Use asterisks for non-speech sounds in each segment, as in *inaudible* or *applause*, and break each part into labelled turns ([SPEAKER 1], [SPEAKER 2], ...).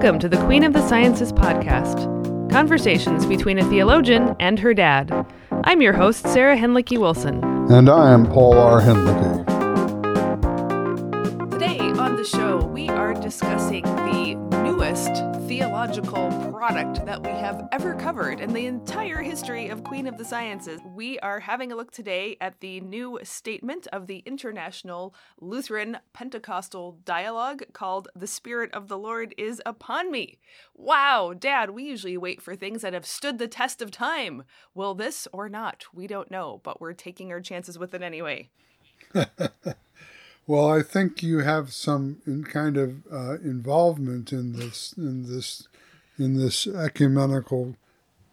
[SPEAKER 1] Welcome to the Queen of the Sciences podcast conversations between a theologian and her dad. I'm your host, Sarah Hinlicky Wilson.
[SPEAKER 2] And I am Paul R. Hinlicky.
[SPEAKER 1] Today on the show, we are discussing the newest theological product that we have ever covered in the entire history of Queen of the Sciences. We are having a look today at the new statement of the International Lutheran Pentecostal Dialogue called The Spirit of the Lord is Upon Me. Wow, Dad, we usually wait for things that have stood the test of time. Will this or not? We don't know, but we're taking our chances with it anyway. *laughs*
[SPEAKER 2] Well, I think you have some in kind of uh, involvement in this in this in this ecumenical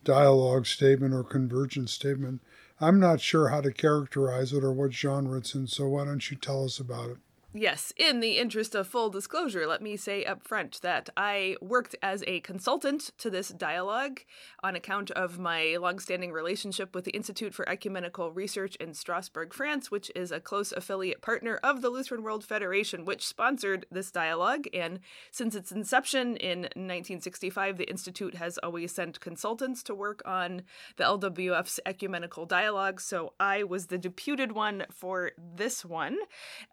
[SPEAKER 2] dialogue statement or convergence statement. I'm not sure how to characterize it or what genre it's in, so why don't you tell us about it?
[SPEAKER 1] Yes, in the interest of full disclosure, let me say up front that I worked as a consultant to this dialogue on account of my longstanding relationship with the Institute for Ecumenical Research in Strasbourg, France, which is a close affiliate partner of the Lutheran World Federation, which sponsored this dialogue. And since its inception in 1965, the Institute has always sent consultants to work on the LWF's ecumenical dialogue. So I was the deputed one for this one.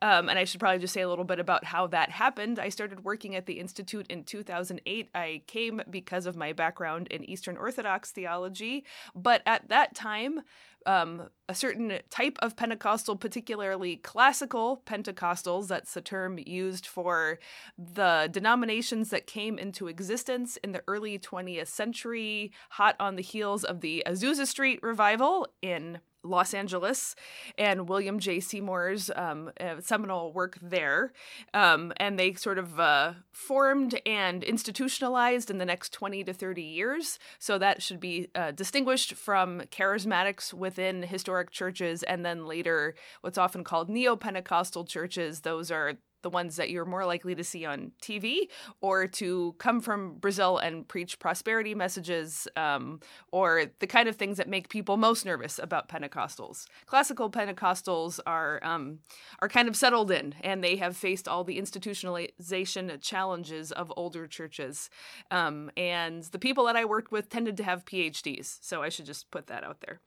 [SPEAKER 1] Um, and I should probably just say a little bit about how that happened. I started working at the Institute in 2008. I came because of my background in Eastern Orthodox theology, but at that time, um, a certain type of Pentecostal, particularly classical Pentecostals, that's the term used for the denominations that came into existence in the early 20th century, hot on the heels of the Azusa Street revival in Los Angeles and William J. Seymour's um, uh, seminal work there. Um, and they sort of uh, formed and institutionalized in the next 20 to 30 years. So that should be uh, distinguished from charismatics within historic churches and then later what's often called neo Pentecostal churches. Those are the ones that you're more likely to see on TV, or to come from Brazil and preach prosperity messages, um, or the kind of things that make people most nervous about Pentecostals. Classical Pentecostals are um, are kind of settled in, and they have faced all the institutionalization challenges of older churches. Um, and the people that I worked with tended to have PhDs, so I should just put that out there.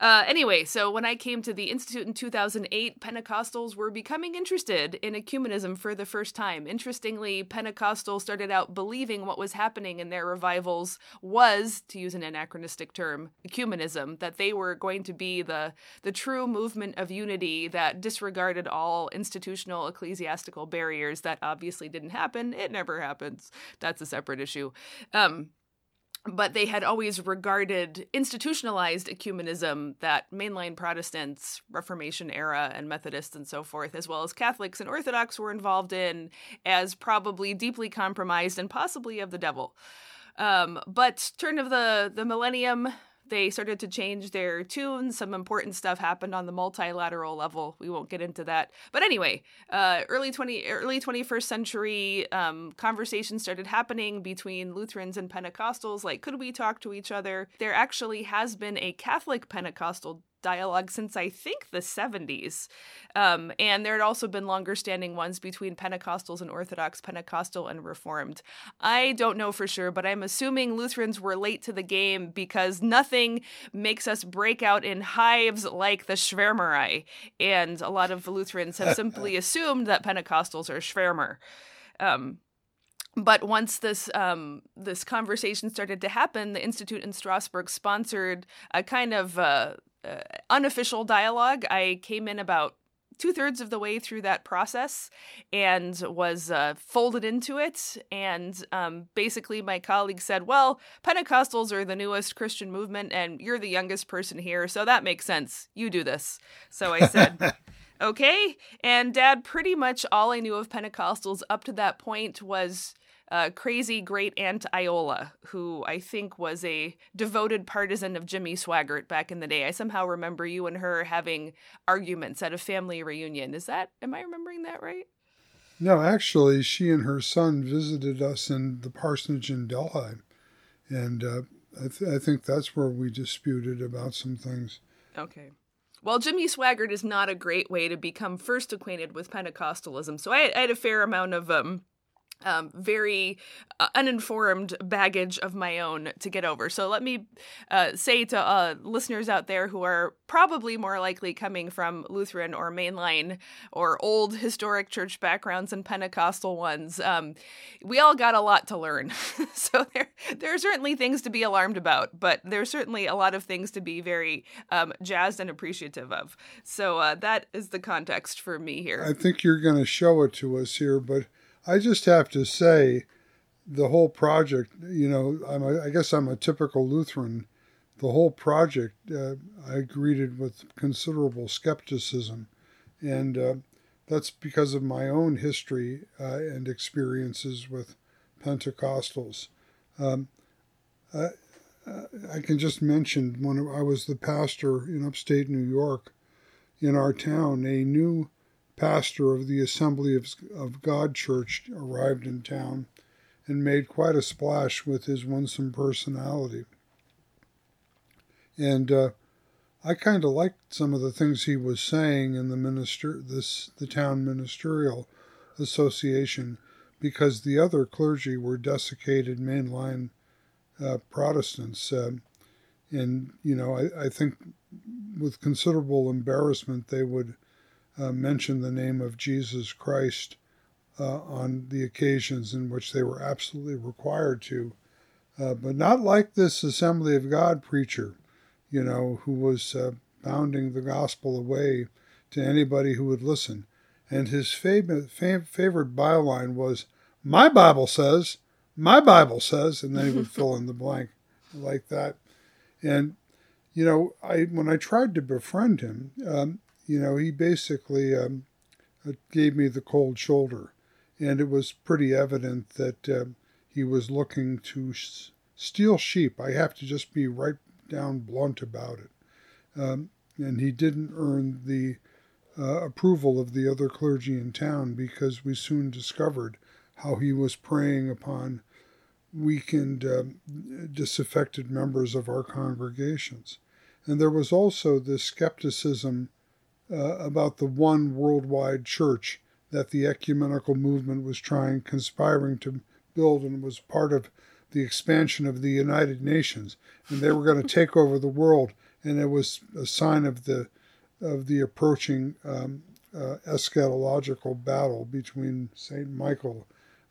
[SPEAKER 1] Uh, anyway, so when I came to the Institute in 2008, Pentecostals were becoming interested in ecumenism for the first time. Interestingly, Pentecostals started out believing what was happening in their revivals was, to use an anachronistic term, ecumenism, that they were going to be the, the true movement of unity that disregarded all institutional ecclesiastical barriers. That obviously didn't happen. It never happens. That's a separate issue. Um, but they had always regarded institutionalized ecumenism that mainline Protestants, Reformation era, and Methodists and so forth, as well as Catholics and Orthodox were involved in, as probably deeply compromised and possibly of the devil. Um, but turn of the the millennium, they started to change their tunes. Some important stuff happened on the multilateral level. We won't get into that. But anyway, uh, early 20 early 21st century um, conversations started happening between Lutherans and Pentecostals. Like, could we talk to each other? There actually has been a Catholic Pentecostal dialogue since I think the 70s. Um, and there had also been longer standing ones between Pentecostals and Orthodox, Pentecostal and Reformed. I don't know for sure, but I'm assuming Lutherans were late to the game because nothing makes us break out in hives like the Schwärmerei. And a lot of Lutherans have *laughs* simply assumed that Pentecostals are Schwärmer. Um, but once this um, this conversation started to happen, the Institute in Strasbourg sponsored a kind of uh, uh, unofficial dialogue. I came in about two thirds of the way through that process and was uh, folded into it. And um, basically, my colleague said, Well, Pentecostals are the newest Christian movement, and you're the youngest person here, so that makes sense. You do this. So I said, *laughs* Okay. And dad, pretty much all I knew of Pentecostals up to that point was uh, crazy great aunt Iola, who I think was a devoted partisan of Jimmy Swaggart back in the day. I somehow remember you and her having arguments at a family reunion. Is that, am I remembering that right?
[SPEAKER 2] No, actually, she and her son visited us in the parsonage in Delhi. And uh, I, th- I think that's where we disputed about some things.
[SPEAKER 1] Okay. Well, Jimmy Swaggart is not a great way to become first acquainted with Pentecostalism. So I, I had a fair amount of um, um, very uh, uninformed baggage of my own to get over. So let me uh, say to uh, listeners out there who are probably more likely coming from Lutheran or mainline or old historic church backgrounds and Pentecostal ones, um, we all got a lot to learn. *laughs* so there, there are certainly things to be alarmed about, but there's certainly a lot of things to be very um, jazzed and appreciative of. So uh, that is the context for me here.
[SPEAKER 2] I think you're going to show it to us here, but I just have to say, the whole project, you know, a, I guess I'm a typical Lutheran. The whole project uh, I greeted with considerable skepticism, and uh, that's because of my own history uh, and experiences with Pentecostals. Um, I, I can just mention when I was the pastor in upstate New York, in our town, a new pastor of the Assembly of, God Church arrived in town and made quite a splash with his winsome personality. And uh, I kind of liked some of the things he was saying in the minister, this the town ministerial association, because the other clergy were desiccated mainline uh, Protestants, uh, and you know I, I think with considerable embarrassment they would uh, mention the name of Jesus Christ uh, on the occasions in which they were absolutely required to, uh, but not like this Assembly of God preacher, you know, who was uh, pounding the gospel away to anybody who would listen. And his favorite, favorite byline was, My Bible says, my Bible says, and then he would fill in the blank like that. And, you know, I when I tried to befriend him, um, you know, he basically um, uh, gave me the cold shoulder. And it was pretty evident that uh, he was looking to s- steal sheep. I have to just be right down blunt about it. Um, and he didn't earn the uh, approval of the other clergy in town because we soon discovered how he was preying upon weakened, uh, disaffected members of our congregations. And there was also this skepticism uh, about the one worldwide church that the ecumenical movement was trying, conspiring to build, and was part of the expansion of the United Nations. And they were going *laughs* to take over the world, and it was a sign of the of the approaching um, uh, eschatological battle between Saint Michael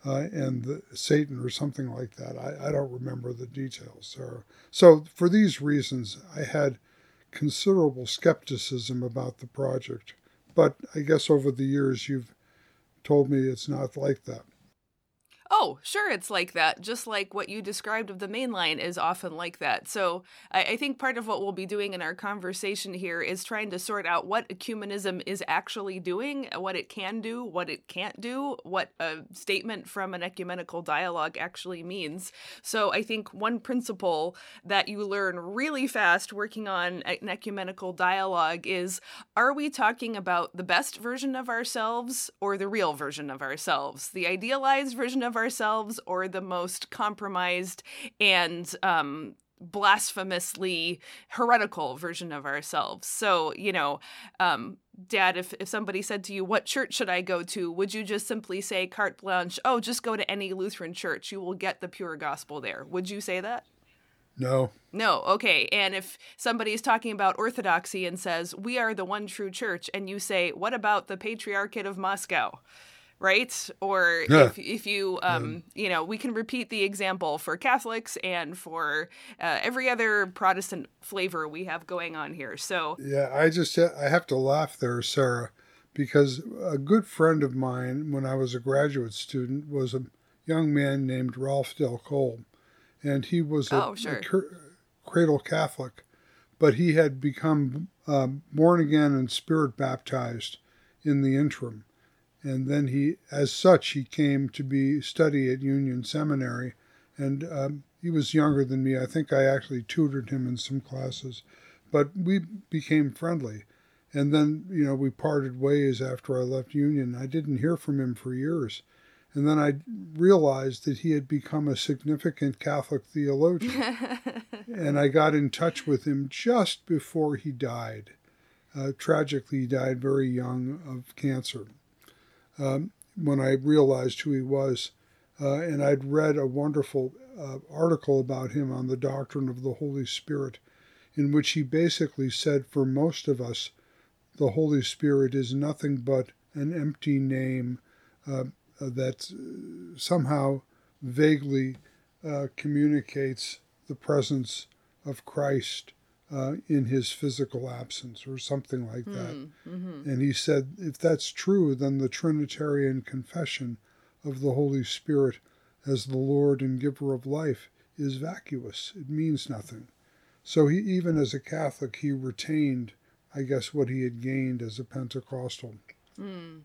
[SPEAKER 2] uh, and the, Satan, or something like that. I, I don't remember the details. So, so for these reasons, I had considerable skepticism about the project. But I guess over the years you've told me it's not like that.
[SPEAKER 1] Oh, sure, it's like that. Just like what you described of the main line is often like that. So I, I, think part of what we'll be doing in our conversation here is trying to sort out what ecumenism is actually doing, what it can do, what it can't do, what a statement from an ecumenical dialogue actually means. So I think one principle that you learn really fast working on an ecumenical dialogue is are we talking about the best version of ourselves or the real version of ourselves? The idealized version of ourselves ourselves or the most compromised and um, blasphemously heretical version of ourselves. So, you know, um, Dad, if, if somebody said to you, What church should I go to? would you just simply say, carte blanche, oh, just go to any Lutheran church. You will get the pure gospel there. Would you say that?
[SPEAKER 2] No.
[SPEAKER 1] No, okay. And if somebody's talking about orthodoxy and says, We are the one true church, and you say, What about the Patriarchate of Moscow? Right? Or yeah. if if you um yeah. you know we can repeat the example for Catholics and for uh, every other Protestant flavor we have going on here. So
[SPEAKER 2] yeah, I just I have to laugh there, Sarah, because a good friend of mine when I was a graduate student was a young man named Ralph Del Colle, and he was a, oh, sure. a cradle Catholic, but he had become um, born again and spirit baptized in the interim and then he, as such, he came to be study at Union Seminary, and um, he was younger than me. I think I actually tutored him in some classes, but we became friendly. And then, you know, we parted ways after I left Union. I didn't hear from him for years. And then I realized that he had become a significant Catholic theologian. *laughs* and I got in touch with him just before he died. Uh, tragically, he died very young of cancer um, when I realized who he was. uh, and I'd read a wonderful uh, article about him on the doctrine of the Holy Spirit, in which he basically said for most of us, the Holy Spirit is nothing but an empty name uh, that somehow vaguely uh, communicates the presence of Christ uh, in his physical absence or something like that. Hmm, mm-hmm. And he said, if that's true, then the Trinitarian confession of the Holy Spirit as the Lord and giver of life is vacuous. It means nothing. So he, even as a Catholic, he retained, I guess, what he had gained as a Pentecostal.
[SPEAKER 1] Mm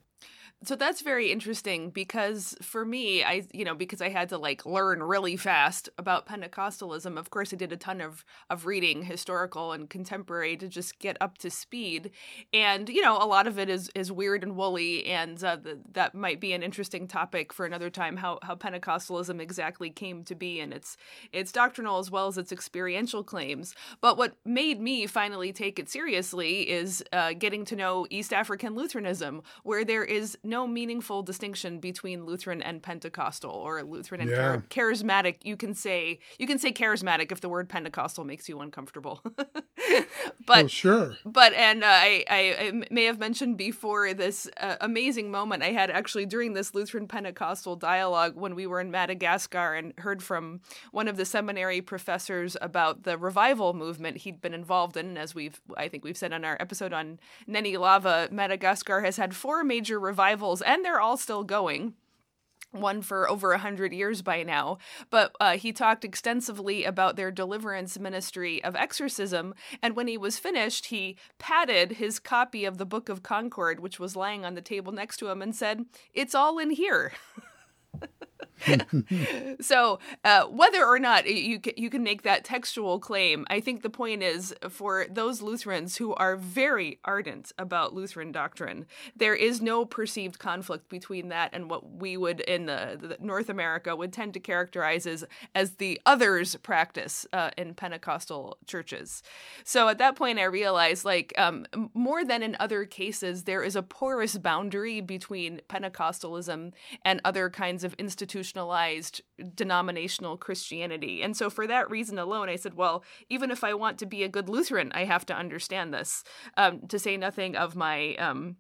[SPEAKER 1] so that's very interesting because for me i you know because i had to like learn really fast about pentecostalism of course i did a ton of of reading historical and contemporary to just get up to speed. And you know a lot of it is is weird and woolly and uh, the, that might be an interesting topic for another time how how pentecostalism exactly came to be and its its doctrinal as well as its experiential claims. But what made me finally take it seriously is uh, getting to know east african lutheranism where there is no meaningful distinction between Lutheran and Pentecostal or Lutheran and yeah. char- charismatic. You can say you can say charismatic if the word Pentecostal makes you uncomfortable. *laughs* but
[SPEAKER 2] oh, sure.
[SPEAKER 1] But and uh, I, I, I may have mentioned before this uh, amazing moment I had actually during this Lutheran Pentecostal dialogue when we were in Madagascar and heard from one of the seminary professors about the revival movement he'd been involved in. As we've I think we've said on our episode on Nenilava, Madagascar has had four major revival revivals, and they're all still going one for over a hundred years by now, but uh, he talked extensively about their deliverance ministry of exorcism. And when he was finished, he patted his copy of the Book of Concord, which was lying on the table next to him, and said, It's all in here. *laughs* *laughs* so uh, whether or not you can, you can make that textual claim, I think the point is for those Lutherans who are very ardent about Lutheran doctrine, there is no perceived conflict between that and what we would in the, the North America would tend to characterize as as the others practice uh, in Pentecostal churches. So at that point, I realized like um, more than in other cases, there is a porous boundary between Pentecostalism and other kinds of institutions institutionalized denominational Christianity. And so, for that reason alone, I said, well, even if I want to be a good Lutheran, I have to understand this, um, to say nothing of my. Um,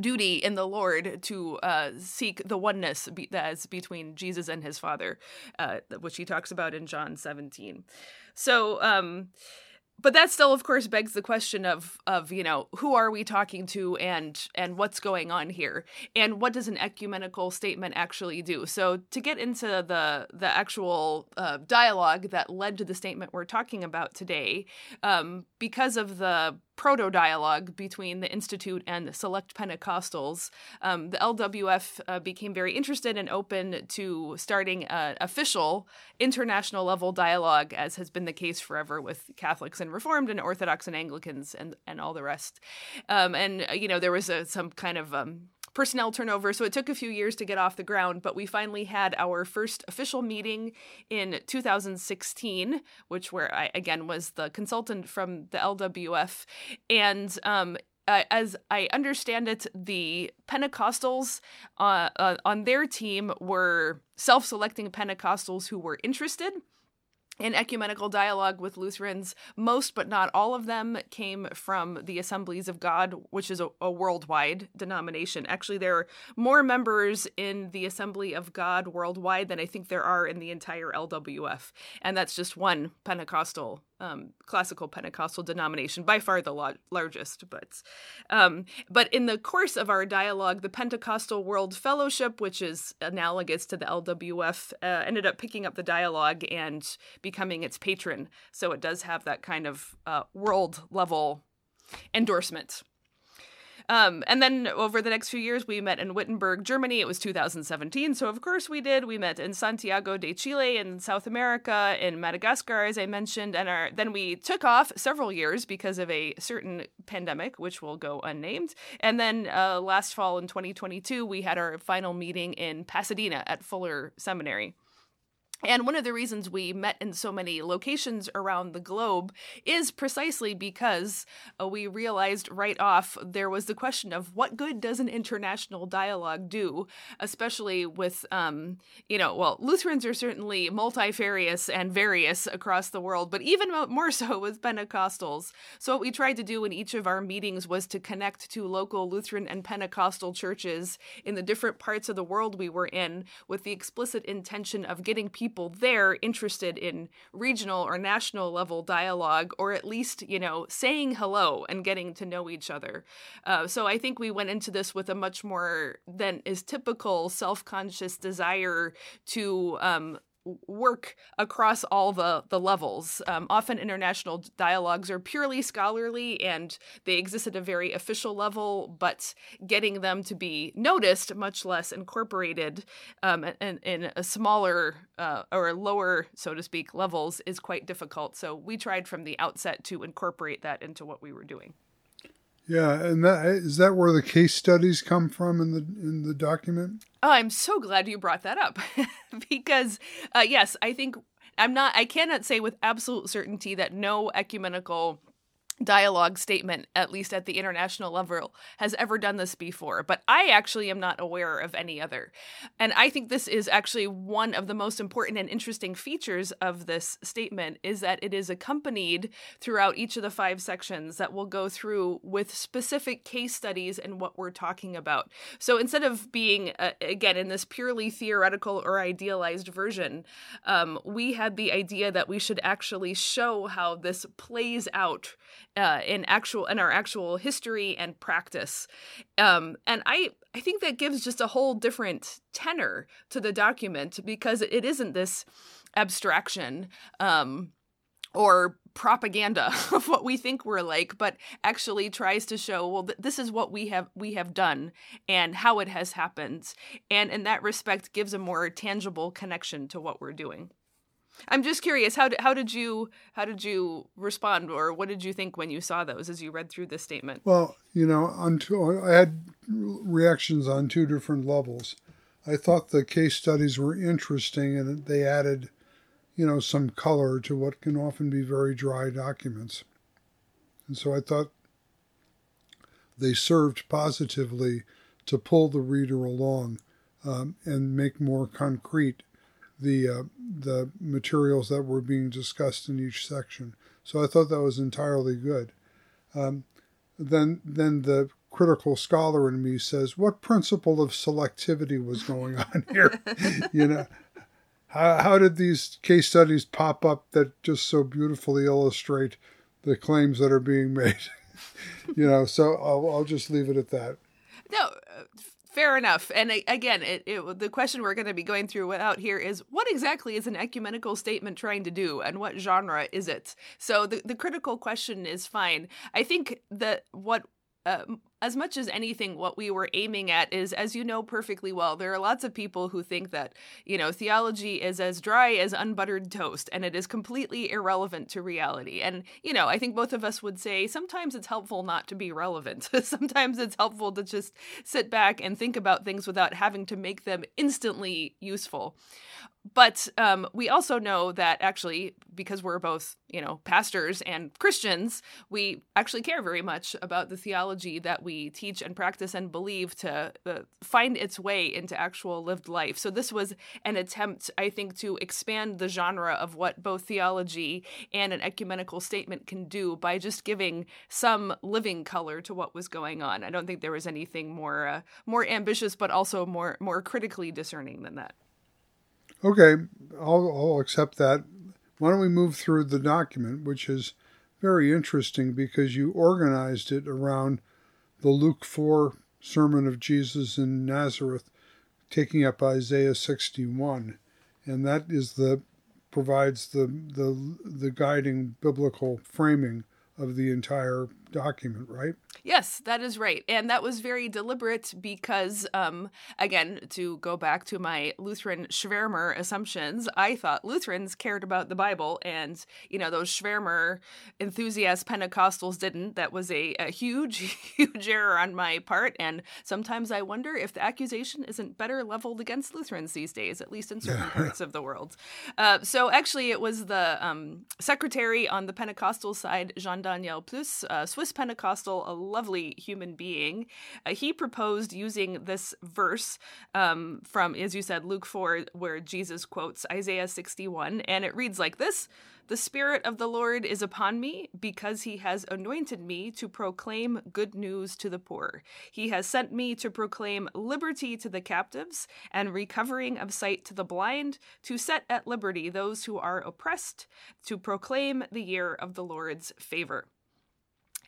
[SPEAKER 1] duty in the Lord to uh, seek the oneness be- that's between Jesus and his Father, uh, which he talks about in John 17. So, um, but that still of course begs the question of of you know who are we talking to and and what's going on here? And what does an ecumenical statement actually do? So to get into the the actual uh, dialogue that led to the statement we're talking about today um, because of the proto dialogue between the Institute and the select Pentecostals, um, the LWF uh, became very interested and open to starting an official international level dialogue, as has been the case forever with Catholics and Reformed and Orthodox and Anglicans and, and all the rest. Um, and, uh, you know, there was a, some kind of um, personnel turnover, so it took a few years to get off the ground, but we finally had our first official meeting in 2016, which where I again was the consultant from the LWF, and um, uh, as I understand it, the Pentecostals uh, uh, on their team were self selecting Pentecostals who were interested in ecumenical dialogue with Lutherans. Most, but not all of them, came from the Assemblies of God, which is a, a, worldwide denomination. Actually, there are more members in the Assembly of God worldwide than I think there are in the entire LWF. And that's just one Pentecostal um, classical Pentecostal denomination, by far the lo- largest. But, um, but in the course of our dialogue, the Pentecostal World Fellowship, which is analogous to the LWF, uh, ended up picking up the dialogue and becoming its patron. So it does have that kind of uh, world level endorsement. Um, and then over the next few years, we met in Wittenberg, Germany. It was 2017, so of course we did. We met in Santiago de Chile in South America, in Madagascar, as I mentioned, and our, then we took off several years because of a certain pandemic, which will go unnamed. And then uh, last fall in 2022, we had our final meeting in Pasadena at Fuller Seminary. And one of the reasons we met in so many locations around the globe is precisely because uh, we realized right off there was the question of what good does an international dialogue do, especially with, um, you know, well, Lutherans are certainly multifarious and various across the world, but even more so *laughs* with Pentecostals. So, what we tried to do in each of our meetings was to connect to local Lutheran and Pentecostal churches in the different parts of the world we were in with the explicit intention of getting people people there interested in regional or national level dialogue, or at least, you know, saying hello and getting to know each other. Uh, so I think we went into this with a much more than is typical self conscious desire to um, work across all the the levels. Um, often international dialogues are purely scholarly and they exist at a very official level, but getting them to be noticed, much less incorporated um, in, in a smaller uh, or lower, so to speak, levels is quite difficult. So we tried from the outset to incorporate that into what we were doing.
[SPEAKER 2] Yeah, and that is that where the case studies come from in the in the document.
[SPEAKER 1] Oh, I'm so glad you brought that up *laughs* because uh, yes, I think I'm not. I cannot say with absolute certainty that no ecumenical dialogue statement, at least at the international level, has ever done this before, but I actually am not aware of any other. And I think this is actually one of the most important and interesting features of this statement is that it is accompanied throughout each of the five sections that we'll go through with specific case studies and what we're talking about. So instead of being, uh, again, in this purely theoretical or idealized version, um, we had the idea that we should actually show how this plays out uh, in actual in our actual history and practice. Um, and i i think that gives just a whole different tenor to the document because it isn't this abstraction um, or propaganda *laughs* of what we think we're like but actually tries to show well th- this is what we have we have done and how it has happened. And in that respect gives a more tangible connection to what we're doing I'm just curious how did how did you how did you respond or what did you think when you saw those as you read through this statement?
[SPEAKER 2] Well, you know, on two, I had reactions on two different levels. I thought the case studies were interesting and they added, you know, some color to what can often be very dry documents. And so I thought they served positively to pull the reader along um, and make more concrete the uh, the materials that were being discussed in each section. So I thought that was entirely good. Um, then then the critical scholar in me says, "What principle of selectivity was going *laughs* on here?" *laughs* you know, how how did these case studies pop up that just so beautifully illustrate the claims that are being made? *laughs* you know, so I'll I'll just leave it at that.
[SPEAKER 1] No, fair enough. And again, it, it, the question we're going to be going through out here is what exactly is an ecumenical statement trying to do, and what genre is it? So the the critical question is fine. I think that what uh, as much as anything, what we were aiming at is, as you know perfectly well, there are lots of people who think that, you know, theology is as dry as unbuttered toast and it is completely irrelevant to reality. And, you know, I think both of us would say sometimes it's helpful not to be relevant. *laughs* sometimes it's helpful to just sit back and think about things without having to make them instantly useful. But um, we also know that actually, because we're both, you know, pastors and Christians, we actually care very much about the theology that we teach and practice and believe to uh, find its way into actual lived life. So this was an attempt, I think, to expand the genre of what both theology and an ecumenical statement can do by just giving some living color to what was going on. I don't think there was anything more uh, more ambitious, but also more more critically discerning than that.
[SPEAKER 2] Okay, I'll, I'll accept that. Why don't we move through the document, which is very interesting because you organized it around the Luke 4 sermon of Jesus in Nazareth, taking up Isaiah 61. And that is the provides the, the, the guiding biblical framing of the entire document, right?
[SPEAKER 1] Yes, that is right. And that was very deliberate because, um, again, to go back to my Lutheran Schwärmer assumptions, I thought Lutherans cared about the Bible and, you know, those Schwärmer enthusiast Pentecostals didn't. That was a, a huge, *laughs* huge error on my part. And sometimes I wonder if the accusation isn't better leveled against Lutherans these days, at least in certain parts of the world. Uh, so actually, it was the um, secretary on the Pentecostal side, Jean Daniel Plüss, uh, Swiss Pentecostal, a lovely human being. Uh, he proposed using this verse um, from, as you said, Luke 4, where Jesus quotes Isaiah 61, and it reads like this. The Spirit of the Lord is upon me because he has anointed me to proclaim good news to the poor. He has sent me to proclaim liberty to the captives and recovering of sight to the blind, to set at liberty those who are oppressed, to proclaim the year of the Lord's favor.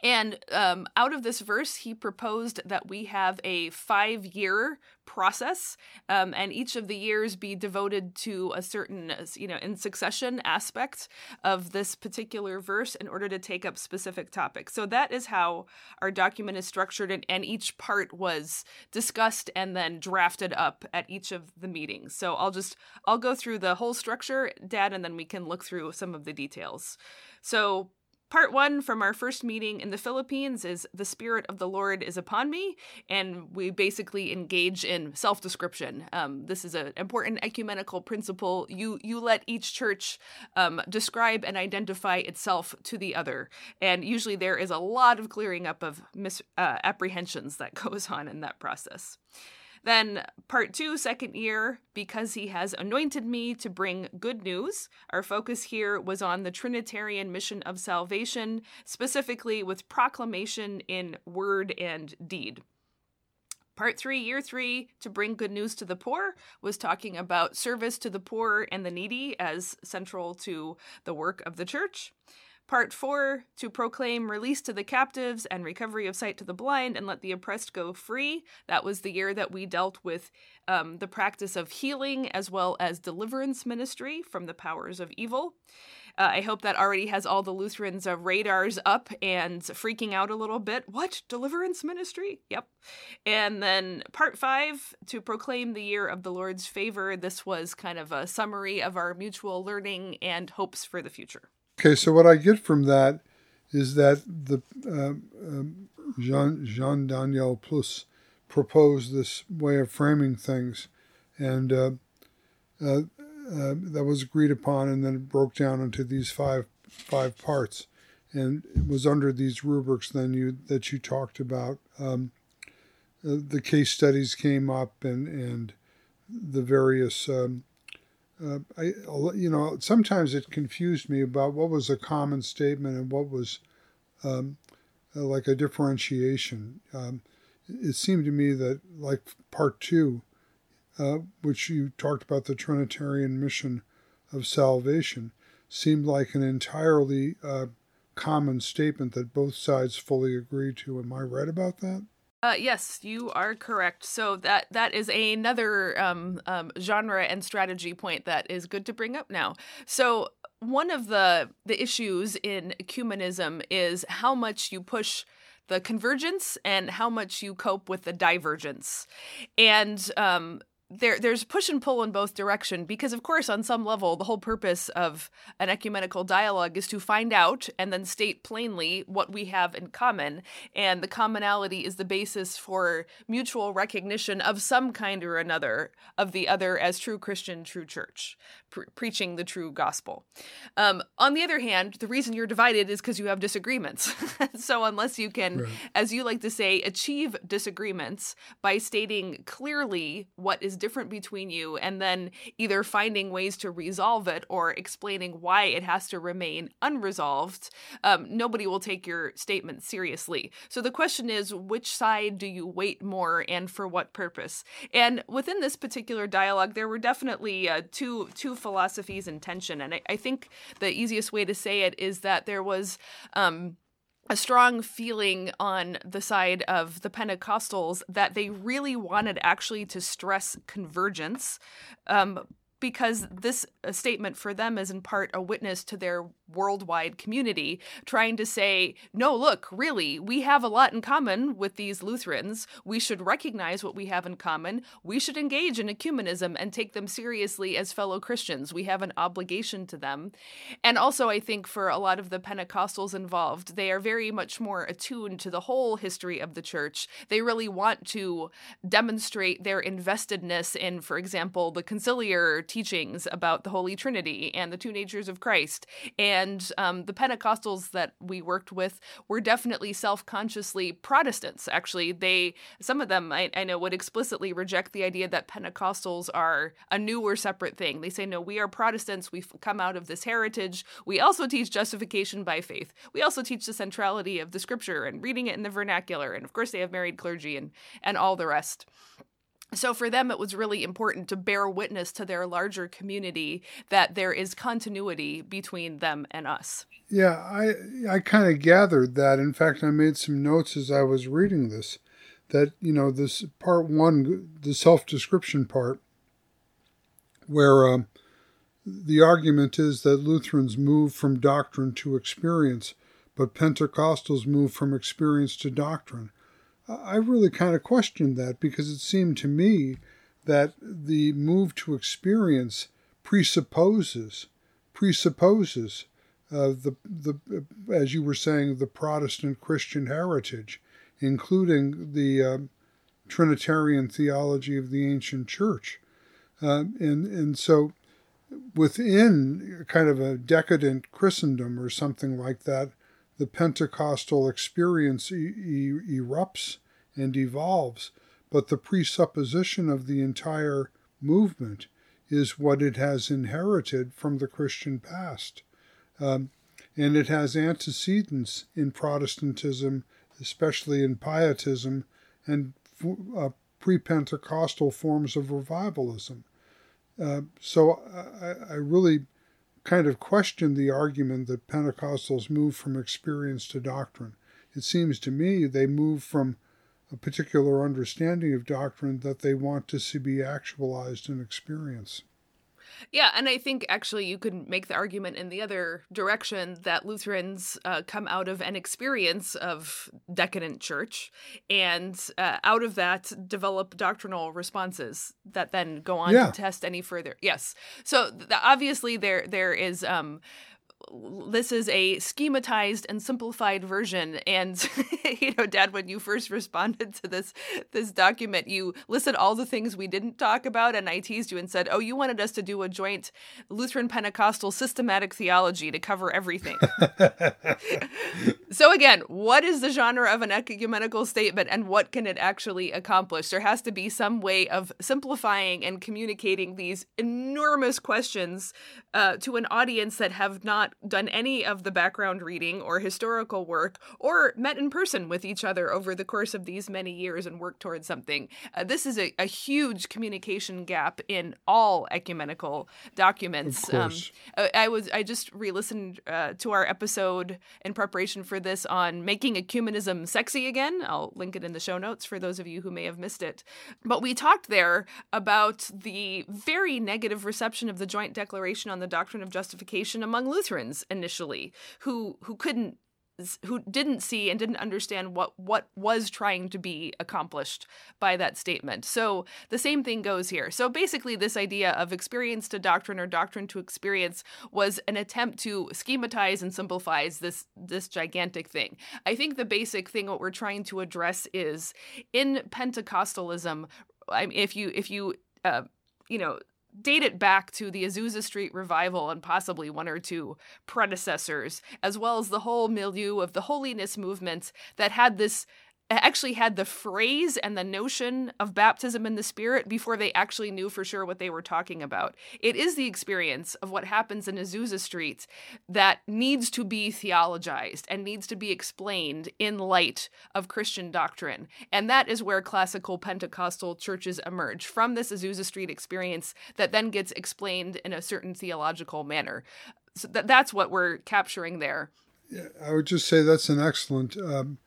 [SPEAKER 1] And um, out of this verse, he proposed that we have a five year process, um, and each of the years be devoted to a certain, you know, in succession aspect of this particular verse in order to take up specific topics. So that is how our document is structured, and, and each part was discussed and then drafted up at each of the meetings. So I'll just I'll go through the whole structure, Dad, and then we can look through some of the details. So Part one from our first meeting in the Philippines is The Spirit of the Lord is upon me, and we basically engage in self description. Um, this is an important ecumenical principle. You, you let each church um, describe and identify itself to the other, and usually there is a lot of clearing up of misapprehensions uh, that *laughs* goes on in that process. Then, part two, second year, because he has anointed me to bring good news. Our focus here was on the Trinitarian mission of salvation, specifically with proclamation in word and deed. Part three, year three, to bring good news to the poor, was talking about service to the poor and the needy as central to the work of the church. Part 4 to proclaim release to the captives and recovery of sight to the blind and let the oppressed go free. That was the year that we dealt with um, the practice of healing as well as deliverance ministry from the powers of evil. Uh, I hope that already has all the Lutherans' uh, radars up and freaking out a little bit. What? Deliverance ministry? Yep. And then part five to proclaim the year of the Lord's favor. This was kind of a summary of our mutual learning and hopes for the future.
[SPEAKER 2] Okay, so what I get from that is that the uh, Jean Jean Daniel Plüss proposed this way of framing things, and uh, uh, uh, that was agreed upon, and then it broke down into these five five parts, and it was under these rubrics then you that you talked about. Um, uh, the case studies came up, and and the various um, uh, I, you know, sometimes it confused me about what was a common statement and what was um, uh, like a differentiation. Um, it seemed to me that, like part two, uh, which you talked about the Trinitarian mission of salvation, seemed like an entirely uh, common statement that both sides fully agreed to. Am I right about that?
[SPEAKER 1] Uh, yes, you are correct. So that that is another um, um, genre and strategy point that is good to bring up now. So one of the the issues in ecumenism is how much you push the convergence and how much you cope with the divergence. And um, there there's push and pull in both direction because of course on some level the whole purpose of an ecumenical dialogue is to find out and then state plainly what we have in common. And the commonality is the basis for mutual recognition of some kind or another of the other as true christian true church pre- preaching the true gospel um, on the other hand the reason you're divided is because you have disagreements *laughs* so unless you can right. as you like to say achieve disagreements by stating clearly what is different between you and then either finding ways to resolve it or explaining why it has to remain unresolved, um, nobody will take your statement seriously. So the question is which side do you weight more and for what purpose? And within this particular dialogue, there were definitely uh, two, two philosophies in tension. And I, I, think the easiest way to say it is that there was. Um, a strong feeling on the side of the Pentecostals that they really wanted actually to stress convergence. Um, because this statement for them is in part a witness to their worldwide community trying to say, no, look, really, we have a lot in common with these Lutherans. We should recognize what we have in common. We should engage in ecumenism and take them seriously as fellow Christians. We have an obligation to them. And also, I think for a lot of the Pentecostals involved, they are very much more attuned to the whole history of the church. They really want to demonstrate their investedness in, for example, the conciliar teachings about the Holy Trinity and the two natures of Christ. And um, the Pentecostals that we worked with were definitely self consciously Protestants. Actually, they, some of them I, I know would explicitly reject the idea that Pentecostals are a new or separate thing. They say, no, we are Protestants. We've come out of this heritage. We also teach justification by faith. We also teach the centrality of the scripture and reading it in the vernacular. And of course, they have married clergy and, and all the rest. So for them, it was really important to bear witness to their larger community that there is continuity between them and us.
[SPEAKER 2] Yeah, I I kind of gathered that. In fact, I made some notes as I was reading this. That you know, this part one, the self-description part, where um, the argument is that Lutherans move from doctrine to experience, but Pentecostals move from experience to doctrine. I really kind of questioned that because it seemed to me that the move to experience presupposes presupposes uh, the the as you were saying the Protestant Christian heritage, including the uh, Trinitarian theology of the ancient Church, uh, and and so within kind of a decadent Christendom or something like that, the Pentecostal experience e- e- erupts and evolves, but the presupposition of the entire movement is what it has inherited from the Christian past. Um, and it has antecedents in Protestantism, especially in Pietism and uh, pre Pentecostal forms of revivalism. Uh, so I, I really kind of question the argument that Pentecostals move from experience to doctrine. It seems to me they move from a particular understanding of doctrine that they want to see be actualized in experience.
[SPEAKER 1] Yeah, and I think actually you could make the argument in the other direction that Lutherans uh, come out of an experience of decadent church, and uh, out of that develop doctrinal responses that then go on
[SPEAKER 2] yeah.
[SPEAKER 1] to test any further. Yes, so th- obviously there there is. Um, this is a schematized and simplified version and *laughs* you know dad when you first responded to this this document you listed all the things we didn't talk about and i teased you and said oh you wanted us to do a joint lutheran pentecostal systematic theology to cover everything. *laughs* So again what is the genre of an ecumenical statement and what can it actually accomplish? There has to be some way of simplifying and communicating these enormous questions uh, to an audience that have not done any of the background reading or historical work or met in person with each other over the course of these many years and worked towards something. Uh, this is a, a, huge communication gap in all ecumenical documents.
[SPEAKER 2] Um,
[SPEAKER 1] I, I, was I just re-listened uh, to our episode in preparation for this on making ecumenism sexy again. I'll link it in the show notes for those of you who may have missed it. But we talked there about the very negative reception of the joint declaration on the doctrine of justification among Lutherans initially who who couldn't who didn't see and didn't understand what what was trying to be accomplished by that statement. So the same thing goes here. So basically this idea of experience to doctrine or doctrine to experience was an attempt to schematize and simplify this this gigantic thing. I think the basic thing what we're trying to address is in Pentecostalism I mean, if you if you uh, you know date it back to the Azusa Street revival and possibly one or two predecessors, as well as the whole milieu of the holiness movement that had this actually had the phrase and the notion of baptism in the spirit before they actually knew for sure what they were talking about. It is the experience of what happens in Azusa Street that needs to be theologized and needs to be explained in light of Christian doctrine. And that is where classical Pentecostal churches emerge from this Azusa Street experience that then gets explained in a certain theological manner. So that, that's what we're capturing there.
[SPEAKER 2] Yeah, I would just say that's an excellent um,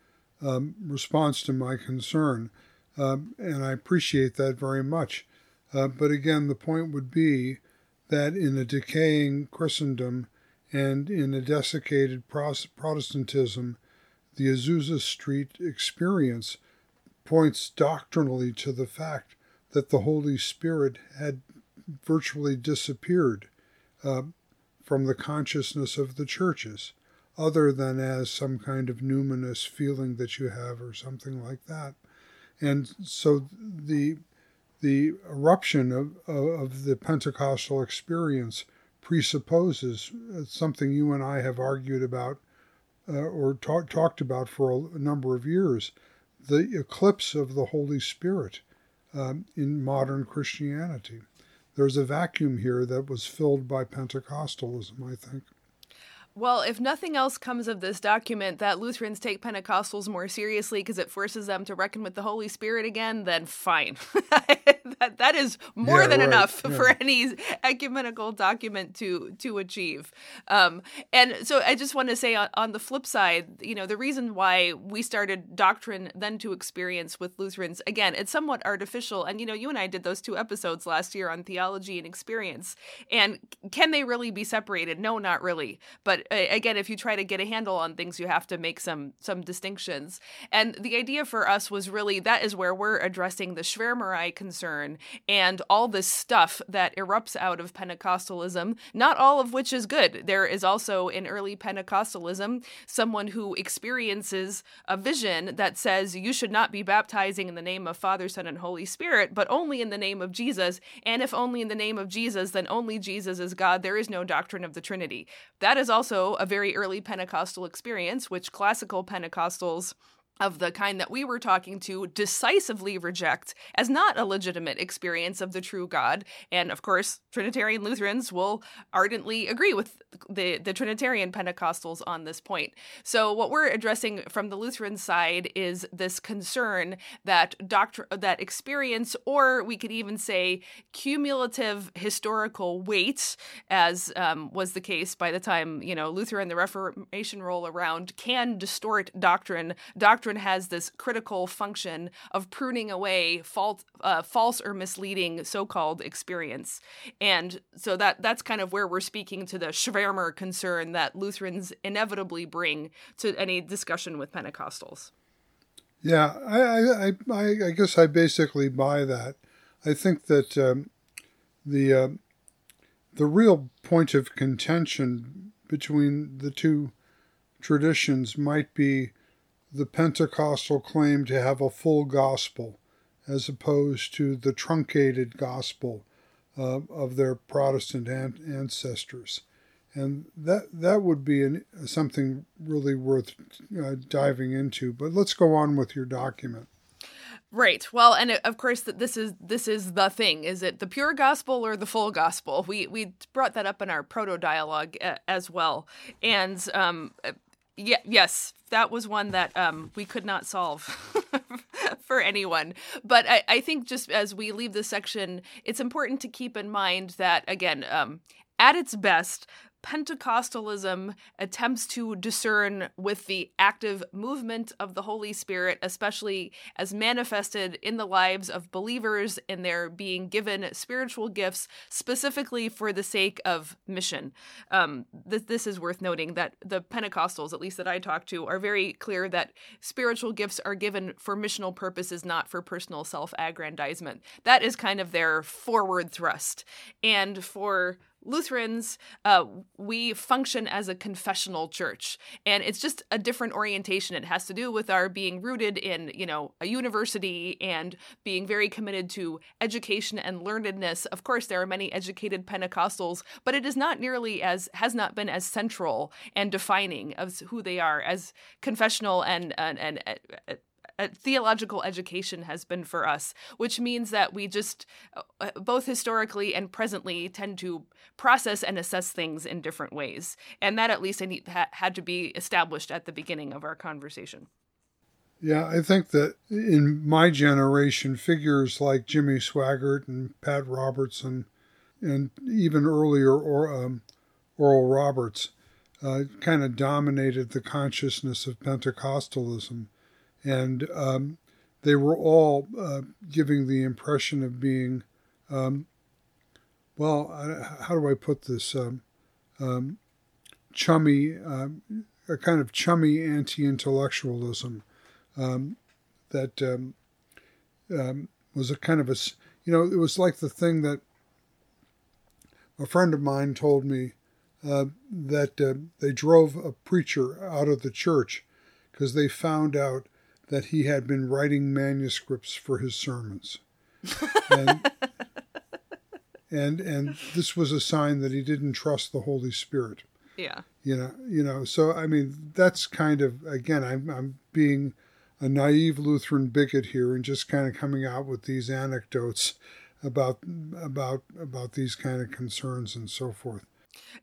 [SPEAKER 2] um, response to my concern, um, and I appreciate that very much. Uh, but again, the point would be that in a decaying Christendom, And in a desiccated Protestantism, the Azusa Street experience points doctrinally to the fact that the Holy Spirit had virtually disappeared uh, from the consciousness of the churches, other than as some kind of numinous feeling that you have or something like that. And so the the eruption of, of the Pentecostal experience presupposes something you and I have argued about uh, or talk, talked about for a, a, number of years the eclipse of the Holy Spirit um, in modern Christianity. There's a vacuum here that was filled by Pentecostalism, I think.
[SPEAKER 1] Well, if nothing else comes of this document that Lutherans take Pentecostals more seriously because it forces them to reckon with the Holy Spirit again, then fine. *laughs* that, that is more yeah, than right. enough yeah. for any ecumenical document to to achieve. Um, and so I just want to say on, on the flip side, you know, the reason why we started doctrine then to experience with Lutherans, again, it's somewhat artificial. And, you know, you and I did those two episodes last year on theology and experience. And can they really be separated? No, not really. But again, if you try to get a handle on things, you have to make some some distinctions. And the idea for us was really that is where we're addressing the Schwärmerei concern and all this stuff that erupts out of Pentecostalism, not all of which is good. There is also in early Pentecostalism someone who experiences a vision that says you should not be baptizing in the name of Father, Son, and Holy Spirit, but only in the name of Jesus. And if only in the name of Jesus, then only Jesus is God. There is no doctrine of the Trinity. That is also also a very early Pentecostal experience, which classical Pentecostals of the kind that we were talking to decisively reject as not a legitimate experience of the true God. And of course, Trinitarian Lutherans will ardently agree with the, the Trinitarian Pentecostals on this point. So what we're addressing from the Lutheran side is this concern that doctor that experience, or we could even say cumulative historical weight, as um, was the case by the time you know Luther and the Reformation roll around, can distort doctrine. Doctrine doctrine has this critical function of pruning away false, uh, false or misleading so-called experience, and so that that's kind of where we're speaking to the Schwärmer concern that Lutherans inevitably bring to any discussion with Pentecostals.
[SPEAKER 2] Yeah, I, I, I guess I basically buy that. I think that um, the uh, the real point of contention between the two traditions might be the Pentecostal claim to have a full gospel as opposed to the truncated gospel uh, of their Protestant an- ancestors. And that, that would be an, something really worth uh, diving into. But let's go on with your document.
[SPEAKER 1] Right. Well, and of course, this is this is the thing. Is it the pure gospel or the full gospel? We we brought that up in our proto dialogue uh, as well, and um, yeah, yes, that was one that um, we could not solve *laughs* for anyone. But I, I, think just as we leave this section, it's important to keep in mind that, again, um, at its best, Pentecostalism attempts to discern with the active movement of the Holy Spirit, especially as manifested in the lives of believers in their being given spiritual gifts specifically for the sake of mission. Um, th- this is worth noting that the Pentecostals, at least that I talk to, are very clear that spiritual gifts are given for missional purposes, not for personal self aggrandizement. That is kind of their forward thrust. And for Lutherans, uh, we function as a confessional church, and it's just a different orientation. It has to do with our being rooted in, you know, a university and being very committed to education and learnedness. Of course, there are many educated Pentecostals, but it is not nearly as has not been as central and defining of who they are as confessional and and and. Uh, theological education has been for us, which means that we just, uh, both historically and presently, tend to process and assess things in different ways. And that at least had to be established at the beginning of our conversation.
[SPEAKER 2] Yeah, I think that in my generation, figures like Jimmy Swaggart and Pat Robertson, and even earlier or, um, Oral Roberts, uh, kind of dominated the consciousness of Pentecostalism and um, they were all uh, giving the impression of being, um, well, how do I put this? Um, um, chummy, um, a kind of chummy anti-intellectualism um, that was a kind of a, you know, it was like the thing that a friend of mine told me uh, that uh, they drove a preacher out of the church because they found out that he had been writing manuscripts for his sermons. *laughs* and, and and this was a sign that he didn't trust the Holy Spirit.
[SPEAKER 1] Yeah.
[SPEAKER 2] You know, you know, so I mean that's kind of again I'm I'm being a naive Lutheran bigot here and just kind of coming out with these anecdotes about about about these kind of concerns and so forth.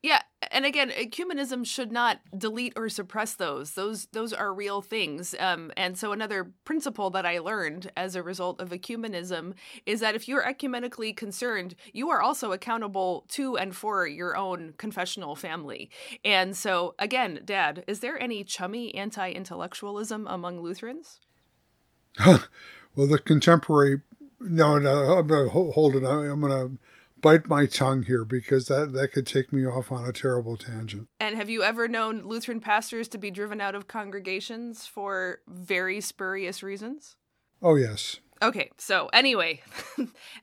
[SPEAKER 1] Yeah, and again, ecumenism should not delete or suppress those. Those those are real things. Um, and so another principle that I learned as a result of ecumenism is that if you're ecumenically concerned, you are also accountable to and for your own confessional family. And so again, Dad, is there any chummy anti-intellectualism among Lutherans? *laughs*
[SPEAKER 2] well, the contemporary. No, no, I'm gonna hold it. I'm gonna bite my tongue here because that, that could take me off on a terrible tangent.
[SPEAKER 1] And have you ever known Lutheran pastors to be driven out of congregations for very spurious reasons?
[SPEAKER 2] Oh, yes.
[SPEAKER 1] Okay, so anyway, *laughs*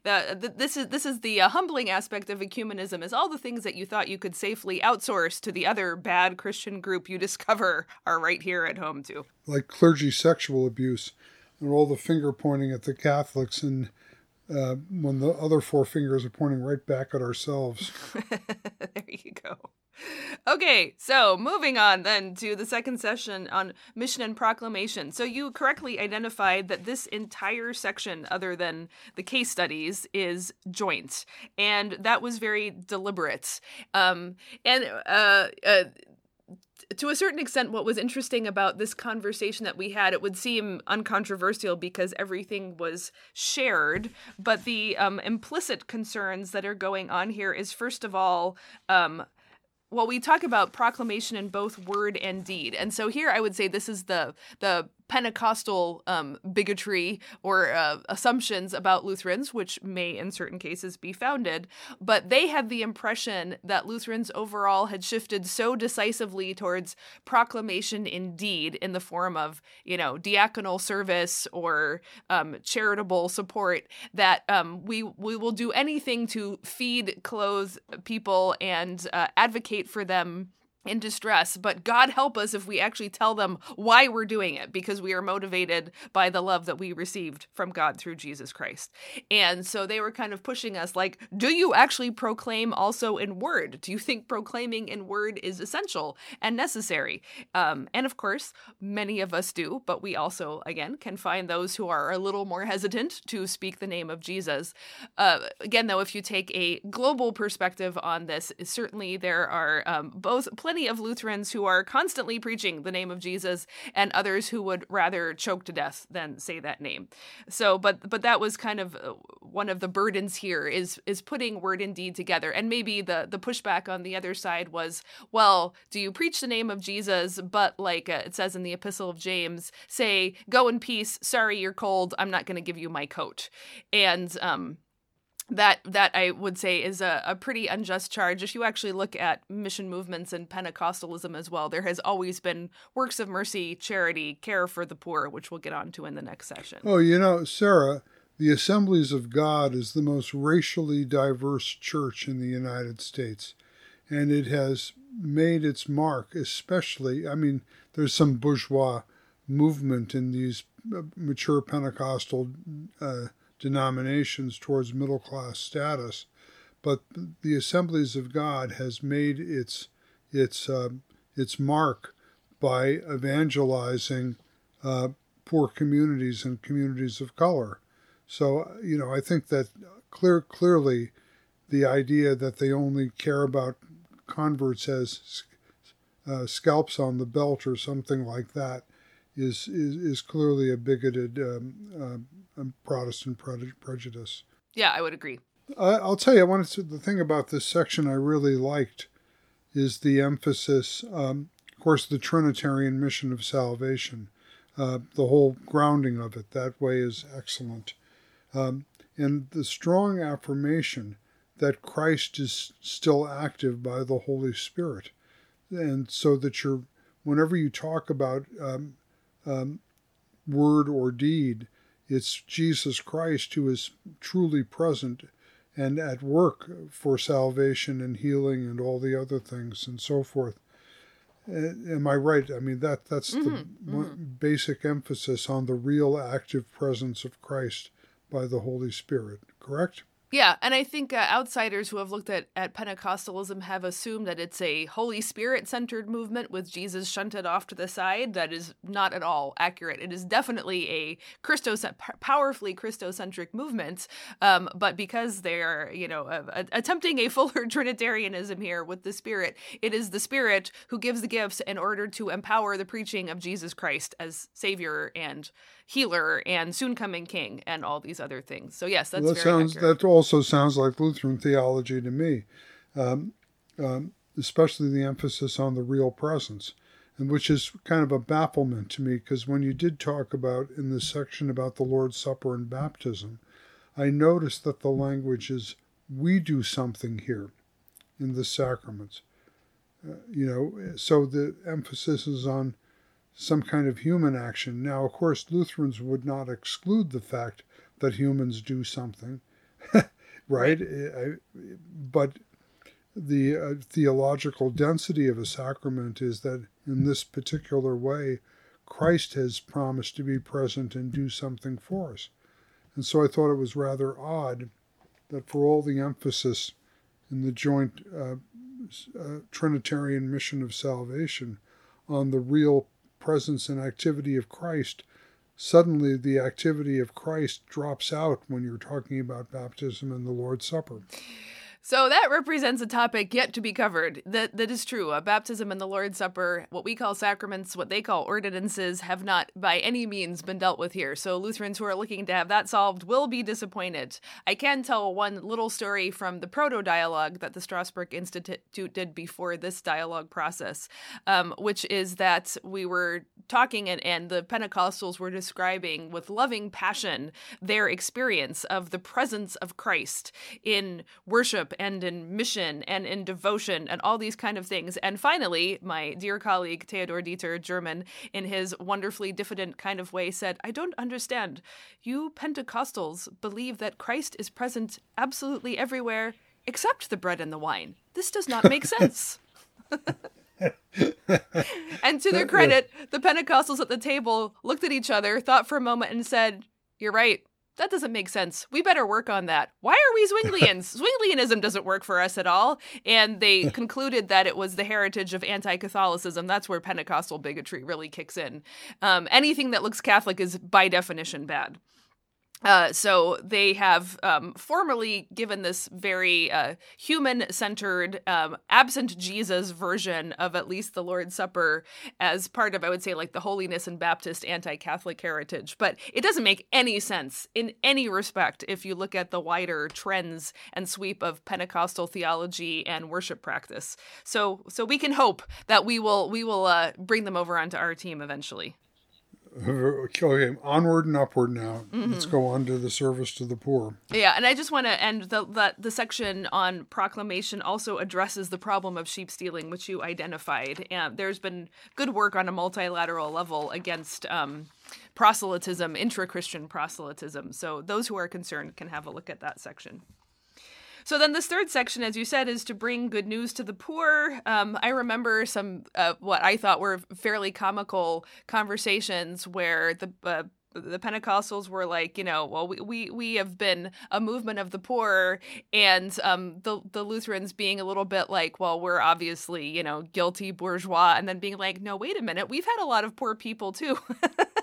[SPEAKER 1] the, the, this is this is the uh, humbling aspect of ecumenism is all the things that you thought you could safely outsource to the other bad Christian group you *laughs* discover are right here at home too.
[SPEAKER 2] Like clergy sexual abuse and all the finger pointing at the Catholics and uh, when the other four fingers are pointing right back at ourselves. *laughs*
[SPEAKER 1] there you go. Okay, so moving on then to the second session on mission and proclamation. So you correctly identified that this entire section, other than the case studies, is joint, and that was very deliberate. Um, and uh, uh, to a certain extent, what was interesting about this conversation that we had, it would seem uncontroversial because everything was shared. But the um, implicit concerns that are going on here is, first of all, um, well, we talk about proclamation in both word and deed, and so here I would say this is the the Pentecostal um, bigotry or uh, assumptions about Lutherans, which may in certain cases be founded, but they had the impression that Lutherans overall had shifted so decisively towards proclamation in deed in the form of, you know, diaconal service or um, charitable support that um, we we will do anything to feed, clothe people, and uh, advocate for them in distress, but God help us if we actually tell them why we're doing it because we are motivated by the love that we received from God through Jesus Christ. And so they were kind of pushing us like, do you actually proclaim also in word? Do you think proclaiming in word is essential and necessary? Um, and of course, many of us do, but we also, again, can find those who are a little more hesitant to speak the name of Jesus. Uh, again, though, if you take a global perspective on this, certainly there are um, both plenty plenty of Lutherans who are constantly preaching the name of Jesus and others who would rather choke to death than say that name. So, but but that was kind of uh, one of the burdens here is is putting word and deed together. And maybe the the pushback on the other side was, well, do you preach the name of Jesus but like uh, it says in the epistle of James, say, "Go in peace. Sorry you're cold. I'm not going to give you my coat." And um that that I would say is a, a pretty unjust charge. If you actually look at mission movements and Pentecostalism as well, there has always been works of mercy, charity, care for the poor, which we'll get onto in the next session.
[SPEAKER 2] Oh, you know, Sarah, the Assemblies of God is the most racially diverse church in the United States, and it has made its mark, especially. I mean, there's some bourgeois movement in these uh, mature Pentecostal. Uh, denominations towards middle class status, but the Assemblies of God has made its its uh, its mark by evangelizing uh, poor communities and communities of color. So you know, I think that clear clearly the idea that they only care about converts as uh, scalps on the belt or something like that is is, is clearly a bigoted um, uh, Protestant prejudice.
[SPEAKER 1] Yeah, I would agree.
[SPEAKER 2] I, will tell you, I wanted to, the thing about this section I really liked is the emphasis, um, of course, the Trinitarian mission of salvation. Uh, the whole grounding of it that way is excellent. Um, and the strong affirmation that Christ is still active by the Holy Spirit. and so that you're whenever you talk about um, um, word or deed, it's Jesus Christ who is truly present and at work for salvation and healing and all the other things and so forth. Am I right? I mean that that's mm-hmm, the mm-hmm. basic emphasis on the real active presence of Christ by the Holy Spirit, correct?
[SPEAKER 1] Yeah, and I think uh, outsiders who have looked at, at Pentecostalism have assumed that it's a Holy Spirit centered movement with Jesus shunted off to the side. That is not at all accurate. It is definitely a Christos powerfully Christocentric movement, um, but because they are, you know, attempting a fuller *laughs* Trinitarianism here with the Spirit, it is the Spirit who gives the gifts in order to empower the preaching of Jesus Christ as Savior and healer and soon coming king and all these other things. So yes, that's
[SPEAKER 2] well, that sounds
[SPEAKER 1] accurate.
[SPEAKER 2] that also sounds like Lutheran theology to me, um, um, especially the emphasis on the real presence, and which is kind of a bafflement to me because when you did talk about in this section about the Lord's Supper and baptism, I noticed that the language is we do something here in the sacraments. Uh, you know, so the emphasis is on some kind of human action. Now, of course, Lutherans would not exclude the fact that humans do something, *laughs* right? But the uh, theological density of a sacrament is that in this particular way, Christ has promised to be present and do something for us. And so I thought it was rather odd that for all the emphasis in the joint uh, uh, Trinitarian mission of salvation on the real presence and activity of Christ, suddenly the activity of Christ drops out when you're talking about baptism and the Lord's Supper.
[SPEAKER 1] So that represents a topic yet to be covered. That that is true. Baptism and the Lord's Supper, what we call sacraments, what they call ordinances, have not by any means been dealt with here. So Lutherans who are looking to have that solved will be disappointed. I can tell one little story from the proto dialogue that the Strasbourg Institute did before this dialogue process, um, which is that we were talking and, and the Pentecostals were describing with loving passion their experience of the presence of Christ in worship and in mission and in devotion and all these kind of things. And finally, my dear colleague Theodor Dieter, German, in his wonderfully diffident kind of way, said, I don't understand. You Pentecostals believe that Christ is present absolutely everywhere except the bread and the wine. This does not make *laughs* sense. and to their credit, the Pentecostals at the table looked at each other, thought for a moment, and said, You're right that doesn't make sense. We better work on that. Why are we Zwinglians? *laughs* Zwinglianism doesn't work for us at all. And they *laughs* concluded that it was the heritage of anti Catholicism. That's where Pentecostal bigotry really kicks in. Um, anything that looks Catholic is by definition bad. Uh, so they have um, formally given this very uh, human-centered, um, absent Jesus version of at least the Lord's Supper as part of, I would say, like the holiness and Baptist anti-Catholic heritage. But it doesn't make any sense in any respect if you look at the wider trends and sweep of Pentecostal theology and worship practice. So, so we can hope that we will we will uh, bring them over onto our team eventually. *laughs*
[SPEAKER 2] Okay, onward and upward now. Mm-hmm. Let's go on to the service to the poor.
[SPEAKER 1] Yeah, and I just want to end the, the the section on proclamation also addresses the problem of sheep stealing, which you identified. And there's been good work on a multilateral level against um, proselytism, intra Christian proselytism. So those who are concerned can have a look at that section. So then this third section, as you said, is to bring good news to the poor. Um, I remember some uh, what I thought were fairly comical conversations where the uh, the Pentecostals were like, you know, well, we, we, we have been a movement of the poor, and um, the the Lutherans being a little bit like, well, we're obviously, you know, guilty bourgeois, and then being like, no, wait a minute, we've had a lot of poor people too. *laughs*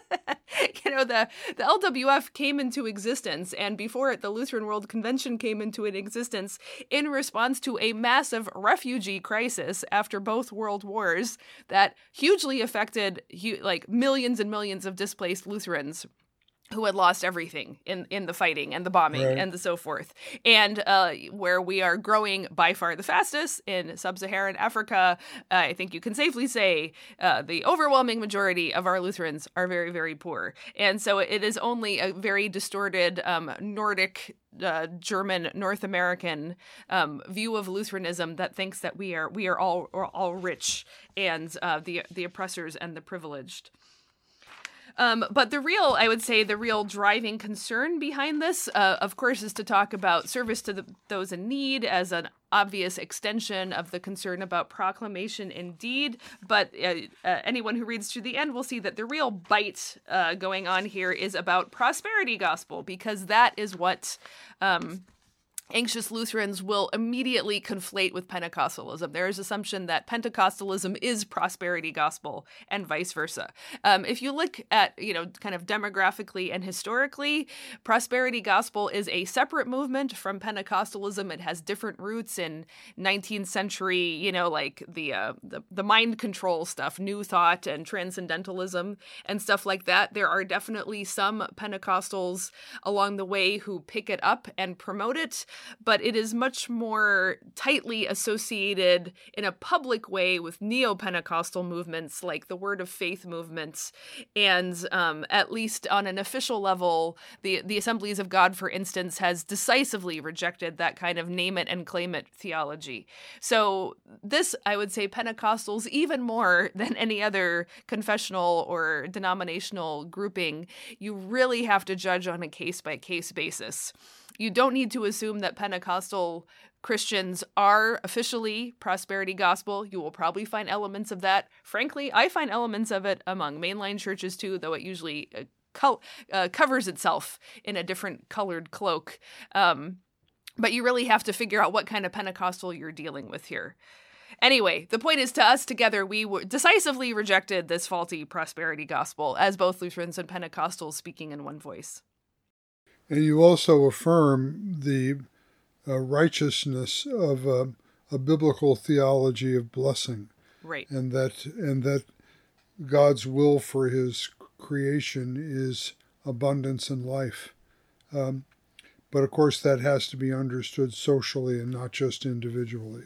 [SPEAKER 1] *laughs* you know the the LWF came into existence and before it the Lutheran World Convention came into existence in response to a massive refugee crisis after both world wars that hugely affected like millions and millions of displaced Lutherans who had lost everything in, in the fighting and the bombing
[SPEAKER 2] Right.
[SPEAKER 1] and the so forth. And uh, where we are growing by far the fastest in sub Saharan Africa, uh, I think you can safely say uh, the overwhelming majority of our Lutherans are very, very poor. And so it is only a very distorted um, Nordic. Uh, German North American um, view of Lutheranism that thinks that we are we are all are all rich and uh, the the oppressors and the privileged. Um, but the real, I would say, the real driving concern behind this, uh, of course, is to talk about service to the, those in need as an obvious extension of the concern about proclamation indeed. But uh, uh, anyone who reads to the end will see that the real bite uh, going on here is about prosperity gospel, because that is what. Um, anxious Lutherans will immediately conflate with Pentecostalism. There is assumption that Pentecostalism is prosperity gospel and vice versa. Um, if you look at, you know, kind of demographically and historically, prosperity gospel is a separate movement from Pentecostalism. It has different roots in 19th century, you know, like the uh, the, the mind control stuff, New Thought and Transcendentalism and stuff like that. There are definitely some Pentecostals along the way who pick it up and promote it but it is much more tightly associated in a public way with neo Pentecostal movements like the Word of Faith movements. And um, at least on an official level, the, the Assemblies of God, for instance, has decisively rejected that kind of name it and claim it theology. So, this, I would say, Pentecostals, even more *laughs* than any other confessional or denominational grouping, you really have to judge on a case by case basis you don't need to assume that Pentecostal Christians are officially prosperity gospel. You will probably find elements of that. Frankly, I find elements of it among mainline churches too, though it usually uh, co- uh, covers itself in a different colored cloak. Um, but you really have to figure out what kind of Pentecostal you're dealing with here. Anyway, the point is to us together, we w- decisively rejected this faulty prosperity gospel as both Lutherans and Pentecostals speaking in one voice.
[SPEAKER 2] And you also affirm the uh, righteousness of a biblical theology of blessing,
[SPEAKER 1] Right.
[SPEAKER 2] and that and that God's will for His creation is abundance and life. Um, but of course, that has to be understood socially and not just individually.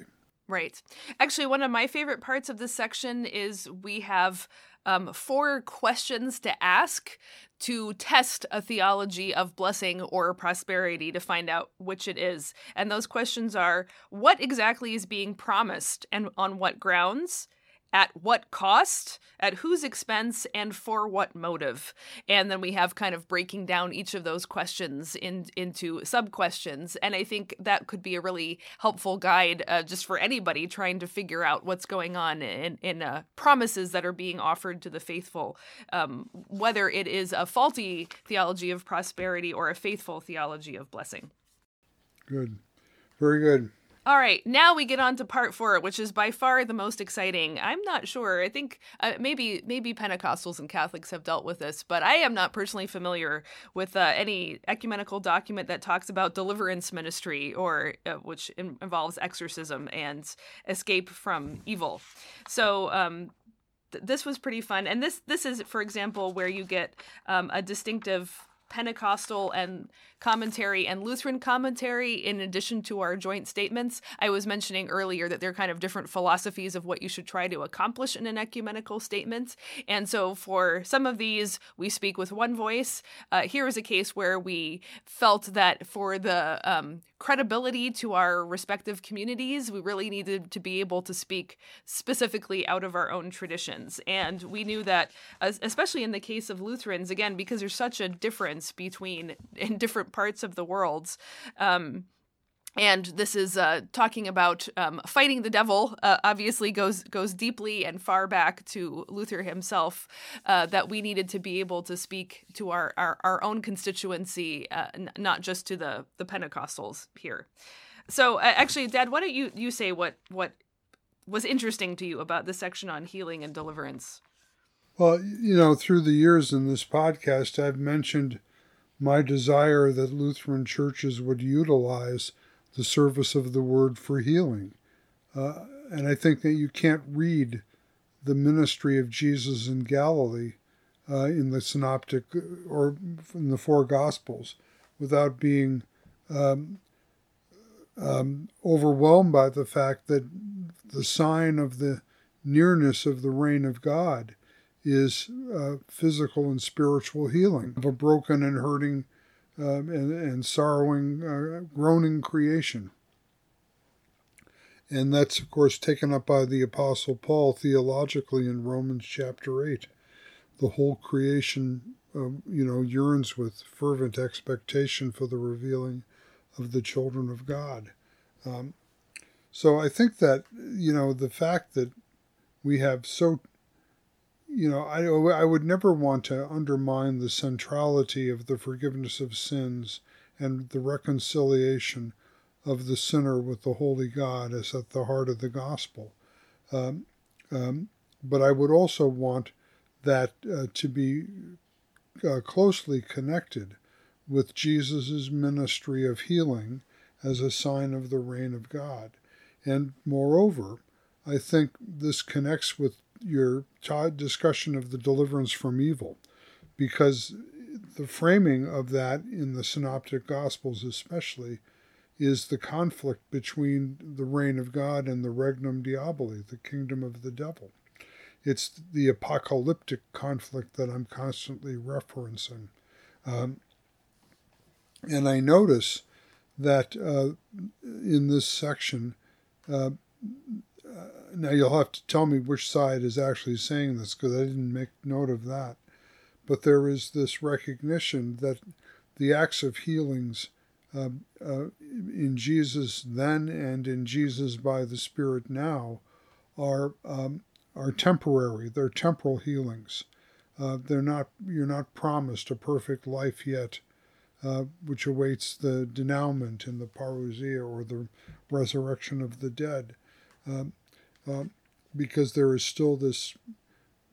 [SPEAKER 1] Right. Actually, one of my favorite parts of this section is we have um, four questions to ask to test a theology of blessing or prosperity to find out which it is. And those questions are what exactly is being promised and on what grounds? At what cost, at whose expense, and for what motive? And then we have kind of breaking down each of those questions in, into sub questions. And I think that could be a really helpful guide uh, just for anybody trying to figure out what's going on in, in uh, promises that are being offered to the faithful, um, whether it is a faulty theology of prosperity or a faithful theology of blessing.
[SPEAKER 2] Good, very good.
[SPEAKER 1] All right, now we get on to part four, which is by far the most exciting. I'm not sure. I think uh, maybe maybe Pentecostals and Catholics have dealt with this, but I am not personally familiar with uh, any ecumenical document that talks about deliverance ministry or uh, which in- involves exorcism and escape from evil. So. Um, th- this was pretty fun, and this this is, for example, where you get um, a distinctive Pentecostal and commentary and Lutheran commentary in addition to our joint statements. I was mentioning earlier that they're kind of different philosophies of what you should try to accomplish in an ecumenical statement. And so for some of these, we speak with one voice. Uh, here is a case where we felt that for the um, credibility to our respective communities, we really needed to be able to speak specifically out of our own traditions. And we knew that, especially in the case of Lutherans, again, because there's such a difference between *laughs* in different parts of the world. Um, and this is uh, talking about um, fighting the devil. Uh, obviously, goes goes deeply and far back to Luther himself. Uh, that we needed to be able to speak to our our, our own constituency, uh, n- not just to the the Pentecostals here. So, uh, actually, Dad, why don't you you say what what was interesting to you about this section on healing and deliverance?
[SPEAKER 2] Well, you know, through the years in this podcast, I've mentioned my desire that Lutheran churches would utilize the service of the word for healing. Uh, and I think that you can't read the ministry of Jesus in Galilee uh, in the synoptic or in the four gospels without being um, um, overwhelmed by the fact that the sign of the nearness of the reign of God is uh, physical and spiritual healing of a broken and hurting um, and, and, sorrowing, uh, groaning creation. And that's, of course, taken up by the Apostle Paul theologically in Romans chapter 8. The whole creation, um, you know, yearns with fervent expectation for the revealing of the children of God. Um, so I think that, you know, the fact that we have so, you know, I, I would never want to undermine the centrality of the forgiveness of sins and the reconciliation of the sinner with the holy God as at the heart of the gospel. Um, um, but I would also want that uh, to be uh, closely connected with Jesus' ministry of healing as a sign of the reign of God. And moreover, I think this connects with your discussion of the deliverance from evil, because the framing of that in the Synoptic Gospels, especially, is the conflict between the reign of God and the regnum diaboli, the kingdom of the devil. It's the apocalyptic conflict that I'm constantly referencing. Um, and I notice that uh, in this section, uh, now you'll have to tell me which side is actually saying this because I didn't make note of that. But there is this recognition that the acts of healings uh, uh, in Jesus then and in Jesus by the Spirit now are um, are temporary. They're temporal healings. Uh, they're not. You're not promised a perfect life yet, uh, which awaits the denouement in the parousia or the resurrection of the dead, um, um, because there is still this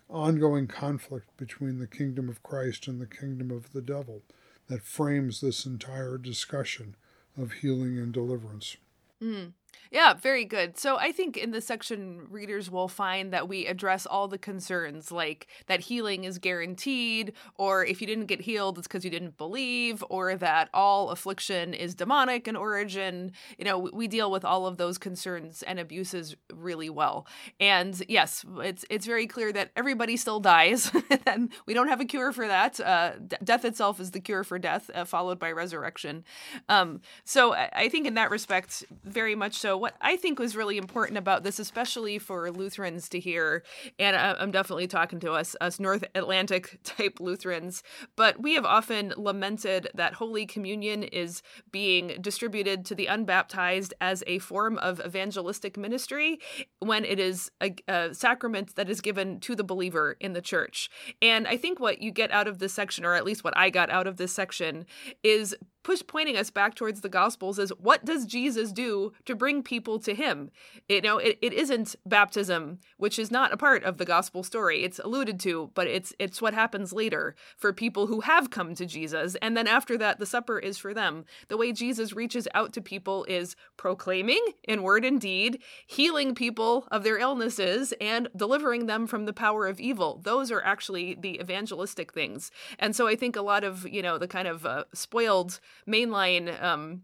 [SPEAKER 2] ongoing conflict between the kingdom of Christ and the kingdom of the devil that frames this entire discussion of healing and deliverance.
[SPEAKER 1] Mm. Yeah, very good. So I think in this section, readers will find that we address all the concerns like that healing is guaranteed, or if you didn't get healed, it's because you didn't believe, or that all affliction is demonic in origin. You know, we deal with all of those concerns and abuses really well. And yes, it's it's very clear that everybody still dies, *laughs* and we don't have a cure for that. Uh, d- death itself is the cure for death, uh, followed by resurrection. Um, so I, I think in that respect, very much so what I think was really important about this, especially for Lutherans to hear, and I'm definitely talking to us, us North Atlantic *laughs* type Lutherans, but we have often lamented that Holy Communion is being distributed to the unbaptized as a form of evangelistic ministry when it is a, a sacrament that is given to the believer in the church. And I think what you get out of this section, or at least what I got out of this section, is push pointing us back towards the gospels is what does jesus do to bring people to him? You know it, it isn't baptism which is not a part of the gospel story. It's alluded to but it's it's what happens later for people who have come to jesus. And then after that the supper is for them. The way jesus reaches out to people is proclaiming in word and deed healing people of their illnesses and delivering them from the power of evil. Those are actually the evangelistic things. And so i think a lot of you know the kind of uh, spoiled mainline um,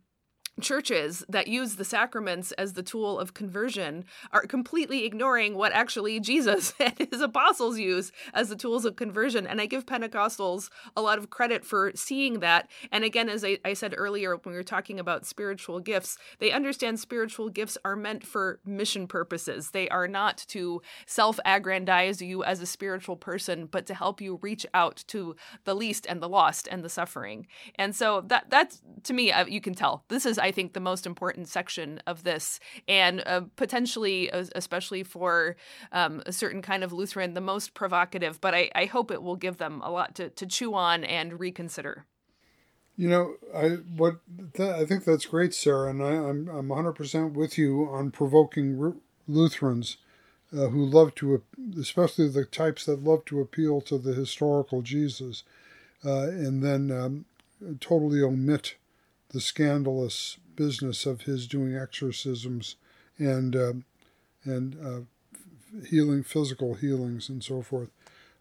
[SPEAKER 1] churches that use the sacraments as the tool of conversion are completely ignoring what actually Jesus *laughs* and his apostles use as the tools of conversion. And I give Pentecostals a lot of credit for seeing that. And again, as I, I said earlier, when we were talking about spiritual gifts, they understand spiritual gifts are meant for mission purposes. They are not to self aggrandize you as a spiritual person, but to help you reach out to the least and the lost and the suffering. And so that that's to me, uh, you can tell this is, I I think, the most important section of this, and uh, potentially, especially for um, a certain kind of Lutheran, the most provocative. But I, I hope it will give them a lot to, to chew on and reconsider.
[SPEAKER 2] You know, I what th- I think that's great, Sarah, and I, am I'm 100 percent with you on provoking Lutherans uh, who love to, especially the types that love to appeal to the historical Jesus, uh, and then um, totally omit the scandalous business of his doing exorcisms and uh, and uh, healing, physical healings, and so forth.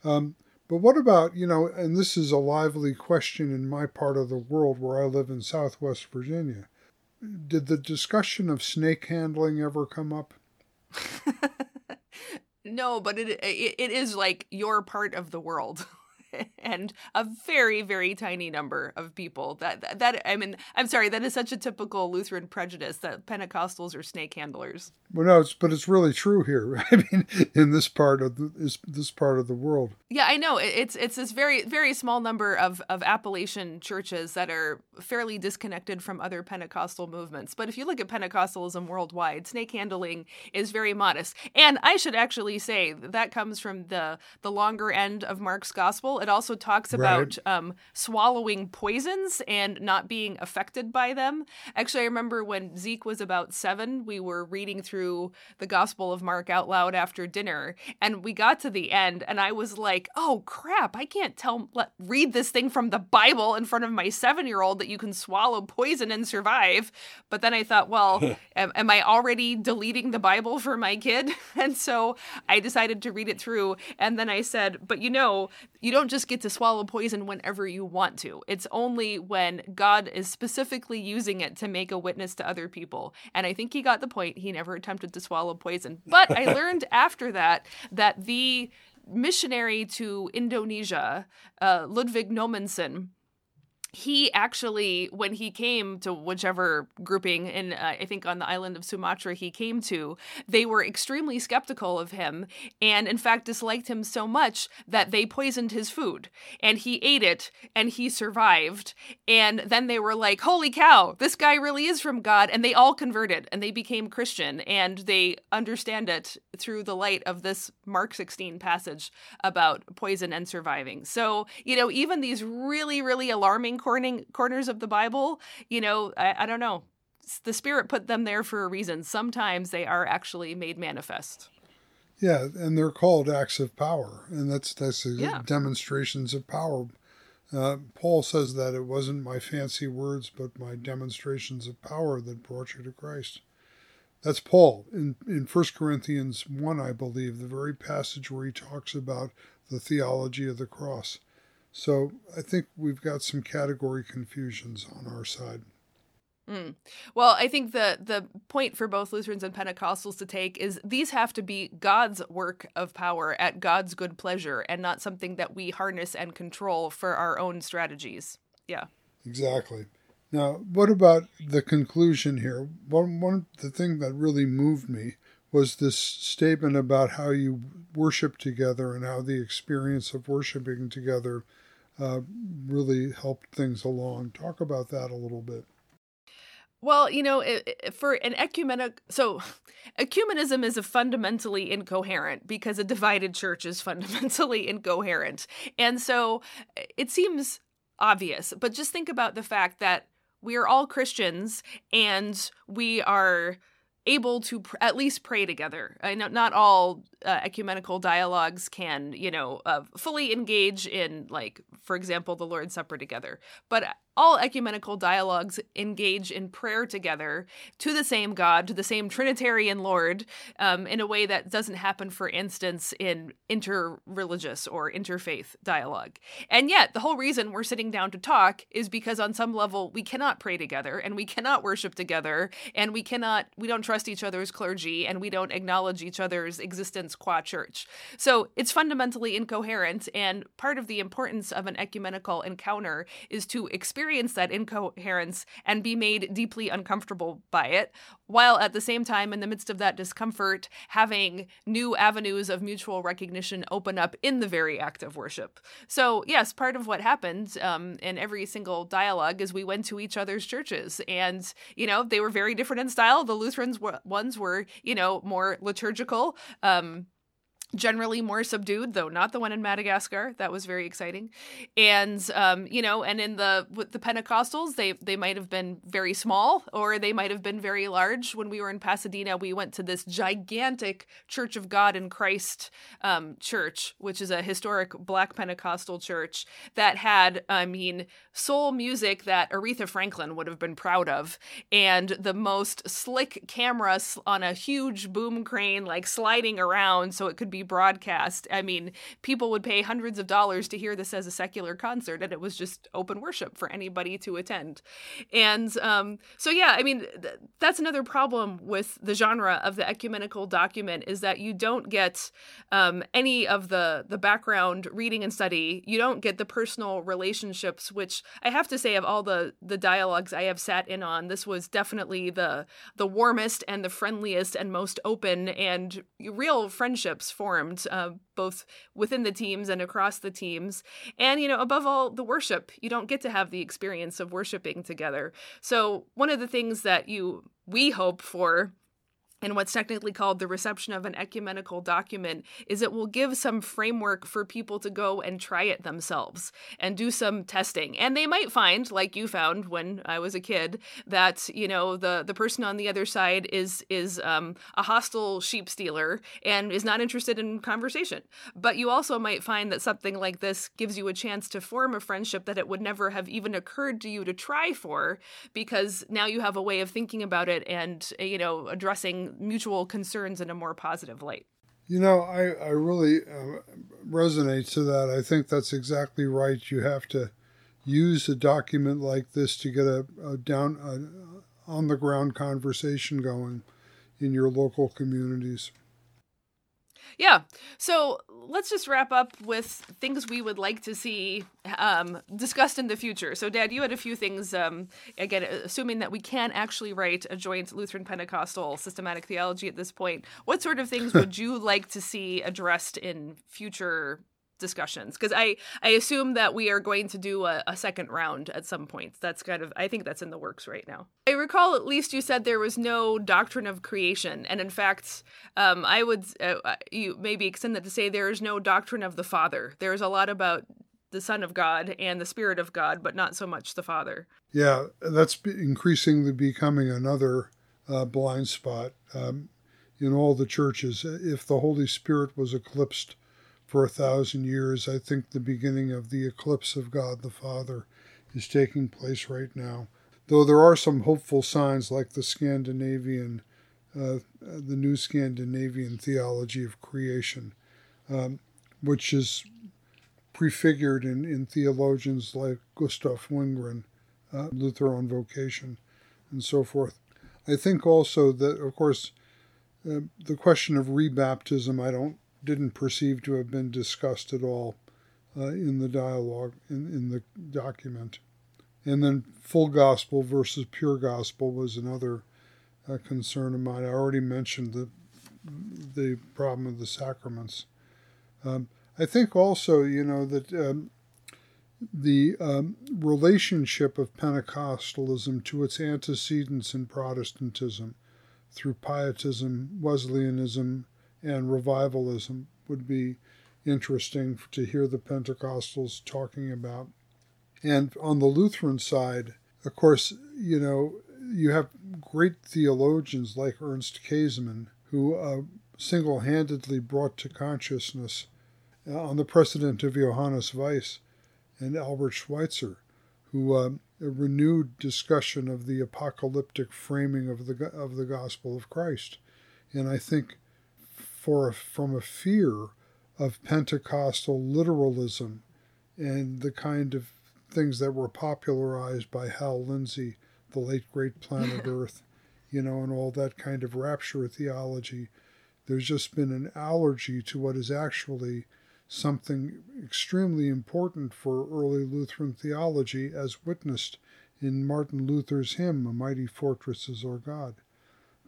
[SPEAKER 2] Um, But what about, you know, and this is a lively question in my part of the world where I live in Southwest Virginia. Did the discussion of snake handling ever come up? *laughs* *laughs*
[SPEAKER 1] no, but it, it it is like your part of the world. *laughs* *laughs* and a very very tiny number of people that, that, that i mean i'm sorry that is such a typical lutheran prejudice that pentecostals are snake handlers.
[SPEAKER 2] Well no it's, but it's really true here. *laughs* I mean in this part of the, this, this part of the world.
[SPEAKER 1] Yeah i know. It's it's this very very small number of of appalachian churches that are fairly disconnected from other pentecostal movements. But if you look at pentecostalism worldwide snake handling is very modest. And i should actually say that comes from the the longer end of mark's gospel it also talks about right. um, swallowing poisons and not being affected by them. Actually, I remember when Zeke was about seven, we were reading through the Gospel of Mark out loud after dinner, and we got to the end, and I was like, "Oh crap! I can't tell let, read this thing from the Bible in front of my seven-year-old that you can swallow poison and survive." But then I thought, well, *laughs* am, am I already deleting the Bible for my kid? *laughs* And so I decided to read it through, and then I said, "But you know, you don't just get to swallow poison whenever you want to. It's only when God is specifically using it to make a witness to other people. And I think he got the point. He never attempted to swallow poison. But I *laughs* learned after that that the missionary to Indonesia, uh, Ludwig Nommensen, he actually when he came to whichever grouping in uh, i think on the island of sumatra he came to they were extremely skeptical of him and in fact disliked him so much that they poisoned his food and he ate it and he survived. And then they were like holy cow this guy really is from god and they all converted and they became christian and they understand it through the light of this mark 16 passage about poison and surviving. So you know even these really really alarming corning, corners of the Bible, you know, I, I don't know. The Spirit put them there for a reason. Sometimes they are actually made manifest.
[SPEAKER 2] Yeah, and they're called acts of power, and that's that's yeah. demonstrations of power. Uh, Paul says that it wasn't my fancy words, but my demonstrations of power that brought you to Christ. That's Paul in in First Corinthians one, I believe, the very passage where he talks about the theology of the cross. So I think we've got some category confusions on our side.
[SPEAKER 1] Mm. Well, I think the the point for both Lutherans and Pentecostals to take is these have to be God's work of power at God's good pleasure and not something that we harness and control for our own strategies. Yeah.
[SPEAKER 2] Exactly. Now, what about the conclusion here? One one the thing that really moved me was this statement about how you worship together and how the experience of worshiping together uh, really helped things along. Talk about that a little bit.
[SPEAKER 1] Well, you know, for an ecumenic, so *laughs* ecumenism is a fundamentally incoherent because a divided church is *laughs* fundamentally incoherent. And so it seems obvious, but just think about the fact that we are all Christians and we are able to pr- at least pray together. I know not all uh, ecumenical dialogues can, you know, uh, fully engage in, like, for example, the Lord's Supper together, but all ecumenical dialogues engage in prayer together to the same God, to the same Trinitarian Lord, um, in a way that doesn't happen, for instance, in inter-religious or interfaith dialogue. And yet, the whole reason we're sitting down to talk is because on some level we cannot pray together and we cannot worship together and we cannot, we don't trust each other's clergy and we don't acknowledge each other's existence qua church. So it's fundamentally incoherent. And part of the importance of an ecumenical encounter is to experience experience that incoherence and be made deeply uncomfortable by it, while at the same time, in the midst of that discomfort, having new avenues of mutual recognition open up in the very act of worship. So, yes, part of what happened um, in every single dialogue is we went to each other's churches, and, you know, they were very different in style. The Lutherans were, ones were, you know, more liturgical. Um, generally more subdued though not the one in madagascar. That was very exciting. And um, you know and in the with the pentecostals they they might have been very small or they might have been very large. When we were in pasadena we went to this gigantic church of god in christ um, church which is a historic black pentecostal church that had i mean soul music that aretha franklin would have been proud of. And the most slick cameras on a huge boom crane like sliding around so it could be be broadcast. I mean, people would pay hundreds of dollars to hear this as a secular concert, and it was just open worship for anybody to attend. And um, so, yeah, I mean, th- that's another problem with the genre of the ecumenical document is that you don't get um, any of the the background reading and study. You don't get the personal relationships, which I have to say, of all the the dialogues I have sat in on, this was definitely the the warmest and the friendliest and most open and real friendships formed, uh, both within the teams and across the teams. And, you know, above all, the worship. You don't get to have the experience of worshiping together. So, one of the things that you we hope for and what's technically called the reception of an ecumenical document is it will give some framework for people to go and try it themselves and do some testing. And they might find like you found when i was a kid that you know the the person on the other side is is um, a hostile sheep stealer and is not interested in conversation. But you also might find that something like this gives you a chance to form a friendship that it would never have even occurred to you to try for because now you have a way of thinking about it and you know addressing mutual concerns in a more positive light.
[SPEAKER 2] You know, I, I really uh, resonate to that. I think that's exactly right. You have to use a document like this to get a, a down a on the ground conversation going in your local communities.
[SPEAKER 1] Yeah. So let's just wrap up with things we would like to see um, discussed in the future. So, Dad, you had a few things. Um, again, assuming that we can actually write a joint Lutheran Pentecostal systematic theology at this point, what sort of things *laughs* would you like to see addressed in future discussions because I I assume that we are going to do a, a, second round at some point. That's kind of I think that's in the works right now. I recall at least you said there was no doctrine of creation, and in fact, um, I would uh, uh you maybe extend that to say there is no doctrine of the Father. There is a lot about the Son of God and the Spirit of God, but not so much the Father.
[SPEAKER 2] Yeah, that's increasingly becoming another uh, blind spot um, in all the churches. If the Holy Spirit was eclipsed for a thousand years. I think the beginning of the eclipse of God the Father is taking place right now. Though there are some hopeful signs like the Scandinavian, uh, the new Scandinavian theology of creation, um, which is prefigured in, in theologians like Gustav Wingren, uh, Luther on Vocation, and so forth. I think also that, of course, uh, the question of rebaptism, I don't didn't perceive to have been discussed at all uh, in the dialogue, in, in the document. And then full gospel versus pure gospel was another uh, concern of mine. I already mentioned the, the problem of the sacraments. Um, I think also, you know, that um, the um, relationship of Pentecostalism to its antecedents in Protestantism through Pietism, Wesleyanism, and revivalism would be interesting to hear the Pentecostals talking about. And on the Lutheran side, of course, you know, you have great theologians like Ernst Käsemann who uh, single handedly brought to consciousness uh, on the precedent of Johannes Weiss and Albert Schweitzer, who uh, a renewed discussion of the apocalyptic framing of the of the gospel of Christ. And I think for from a fear of Pentecostal literalism and the kind of things that were popularized by Hal Lindsey, the late great planet *laughs* Earth, you know, and all that kind of rapture theology. There's just been an allergy to what is actually something extremely important for early Lutheran theology, as witnessed in Martin Luther's hymn, A Mighty Fortress is Our God.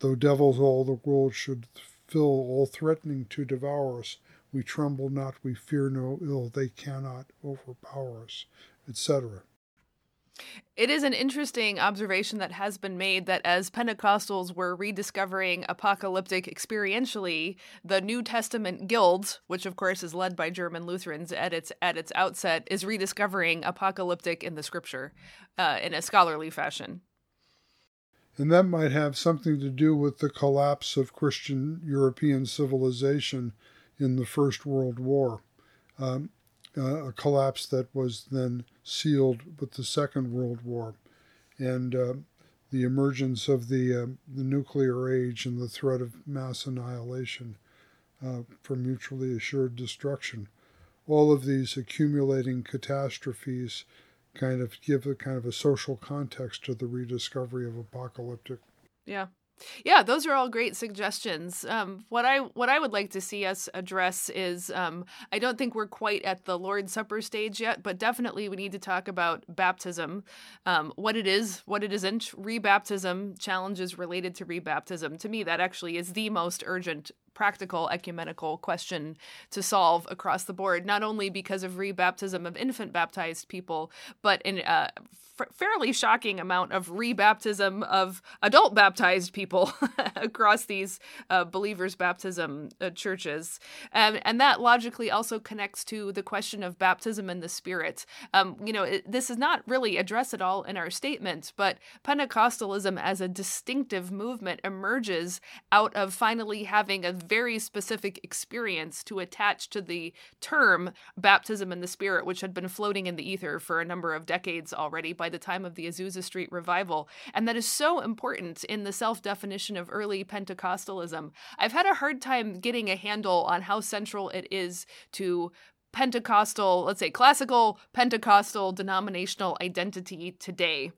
[SPEAKER 2] Though devils all the world should fill, all threatening to devour us. We tremble not, we fear no ill, they cannot overpower us, etc.
[SPEAKER 1] It is an interesting observation that has been made that as Pentecostals were rediscovering apocalyptic experientially, the New Testament Guild, which of course is led by German Lutherans at its at its outset, is rediscovering apocalyptic in the Scripture uh, in a scholarly fashion
[SPEAKER 2] and that might have something to do with the collapse of Christian European civilization in the First World War, um, uh, a collapse that was then sealed with the Second World War, and uh, the emergence of the uh, the nuclear age and the threat of mass annihilation. uh, for mutually assured destruction. All of these accumulating catastrophes kind of give a kind of a social context to the rediscovery of apocalyptic.
[SPEAKER 1] Yeah. Yeah, those are all great suggestions. Um, what I what I would like to see us address is um, I don't think we're quite at the Lord's Supper stage yet, but definitely we need to talk about baptism, um, what it is, what it isn't, rebaptism, challenges related to rebaptism. To me, that actually is the most urgent practical ecumenical question to solve across the board, not only because of rebaptism of infant baptized people, but in a f- fairly shocking amount of rebaptism of adult baptized people *laughs* across these uh, believers' baptism uh, churches. And, that logically also connects to the question of baptism in the Spirit. Um, you know, it, this is not really addressed at all in our statement, but Pentecostalism as a distinctive movement emerges out of finally having a very specific experience to attach to the term baptism in the Spirit, which had been floating in the ether for a number of decades already by the time of the Azusa Street revival. And that is so important in the self definition of early Pentecostalism. I've had a hard time getting a handle on how central it is to Pentecostal, let's say classical Pentecostal denominational identity today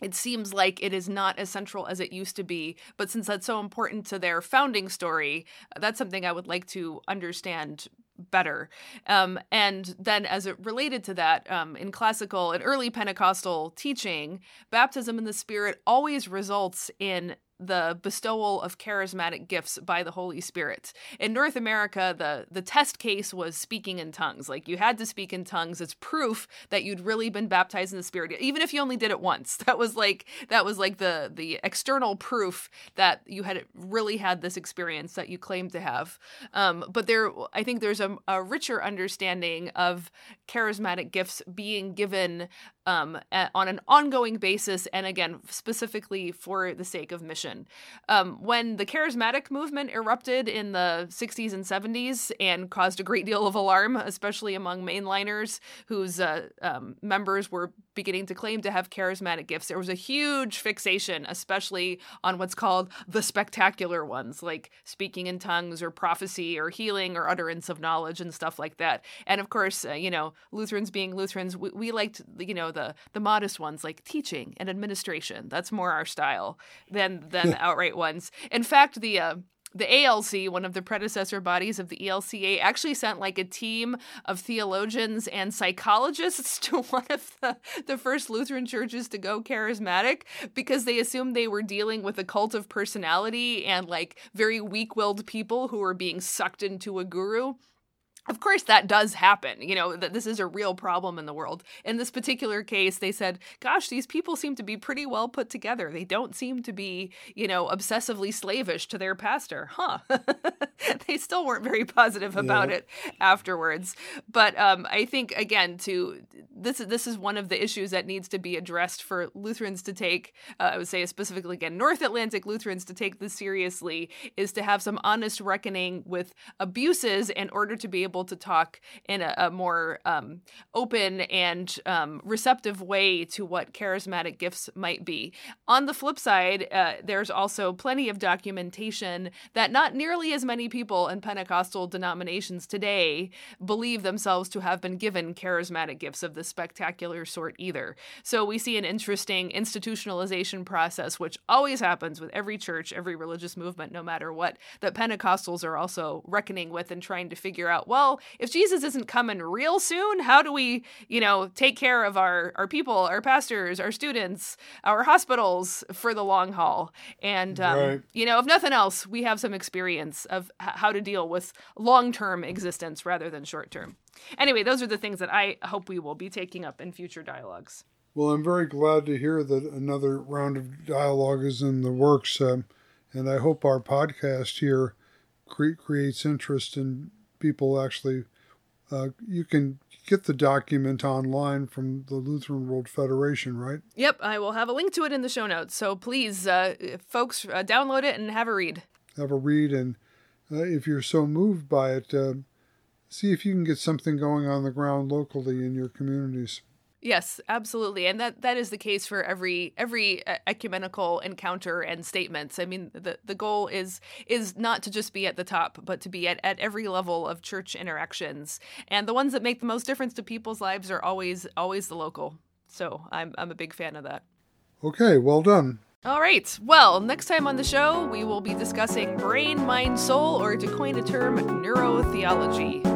[SPEAKER 1] it seems like it is not as central as it used to be. But since that's so important to their founding story, that's something I would like to understand better. Um, and then, as it related to that, um, in classical and early Pentecostal teaching, baptism in the Spirit always results in the bestowal of charismatic gifts by the Holy Spirit. In North America, the the test case was speaking in tongues. Like you had to speak in tongues as proof that you'd really been baptized in the Spirit, even if you only did it once. *laughs* That was like that was like the the external proof that you had really had this experience that you claimed to have. Um, but there, I think there's a, a richer understanding of charismatic gifts being given um, on an ongoing basis, and again, specifically for the sake of mission. Um, when the charismatic movement erupted in the 60s and 70s and caused a great deal of alarm, especially among mainliners whose uh, um, members were beginning to claim to have charismatic gifts, there was a huge fixation, especially on what's called the spectacular ones, like speaking in tongues or prophecy or healing or utterance of knowledge and stuff like that. And of course, uh, you know, Lutherans being Lutherans, we, we liked, you know, the the modest ones like teaching and administration. That's more our style than than *laughs* the outright ones. In fact, the uh, the ALC, one of the predecessor bodies of the ELCA, actually sent like a team of theologians and psychologists *laughs* to one of the, the first Lutheran churches to go charismatic because they assumed they were dealing with a cult of personality and like very weak willed people who were being sucked into a guru of course that does happen you know that this is a real problem in the world. In this particular case they said gosh these people seem to be pretty well put together. They don't seem to be you know obsessively slavish to their pastor. Huh. *laughs* They still weren't very positive about yeah. it afterwards. But um, i think again to this this is one of the issues that needs to be addressed for lutherans to take uh, i would say specifically again north atlantic lutherans to take this seriously is to have some honest reckoning with abuses in order to be able able to talk in a, a more um, open and um, receptive way to what charismatic gifts might be. On the flip side, uh, there's also plenty of documentation that not nearly as many people in Pentecostal denominations today believe themselves to have been given charismatic gifts of the spectacular sort either. So we see an interesting institutionalization process, which always happens with every church, every religious movement, no matter what, that Pentecostals are also reckoning with and trying to figure out, well, well, if Jesus isn't coming real soon, how do we, you know, take care of our our people, our pastors, our students, our hospitals for the long haul? And um, right. you know, if nothing else, we have some experience of h- how to deal with long term existence rather than short term. Anyway, those are the things that I hope we will be taking up in future dialogues.
[SPEAKER 2] Well, I'm very glad to hear that another round of dialogue is in the works, um, and I hope our podcast here cre- creates interest in people actually, uh, you can get the document online from the Lutheran World Federation, right?
[SPEAKER 1] Yep, I will have a link to it in the show notes. So please, uh, folks, uh, download it and have a read.
[SPEAKER 2] Have a read, and uh, if you're so moved by it, uh, see if you can get something going on the ground locally in your communities.
[SPEAKER 1] Yes, absolutely, and that that is the case for every every uh, ecumenical encounter and statements. I mean, the the goal is is not to just be at the top, but to be at, at every level of church interactions. And the ones that make the most difference to people's lives are always always the local. So I'm I'm a big fan of that.
[SPEAKER 2] Okay, well done.
[SPEAKER 1] All right. Well, next time on the show, we will be discussing brain, mind, soul, or to coin a term, neurotheology.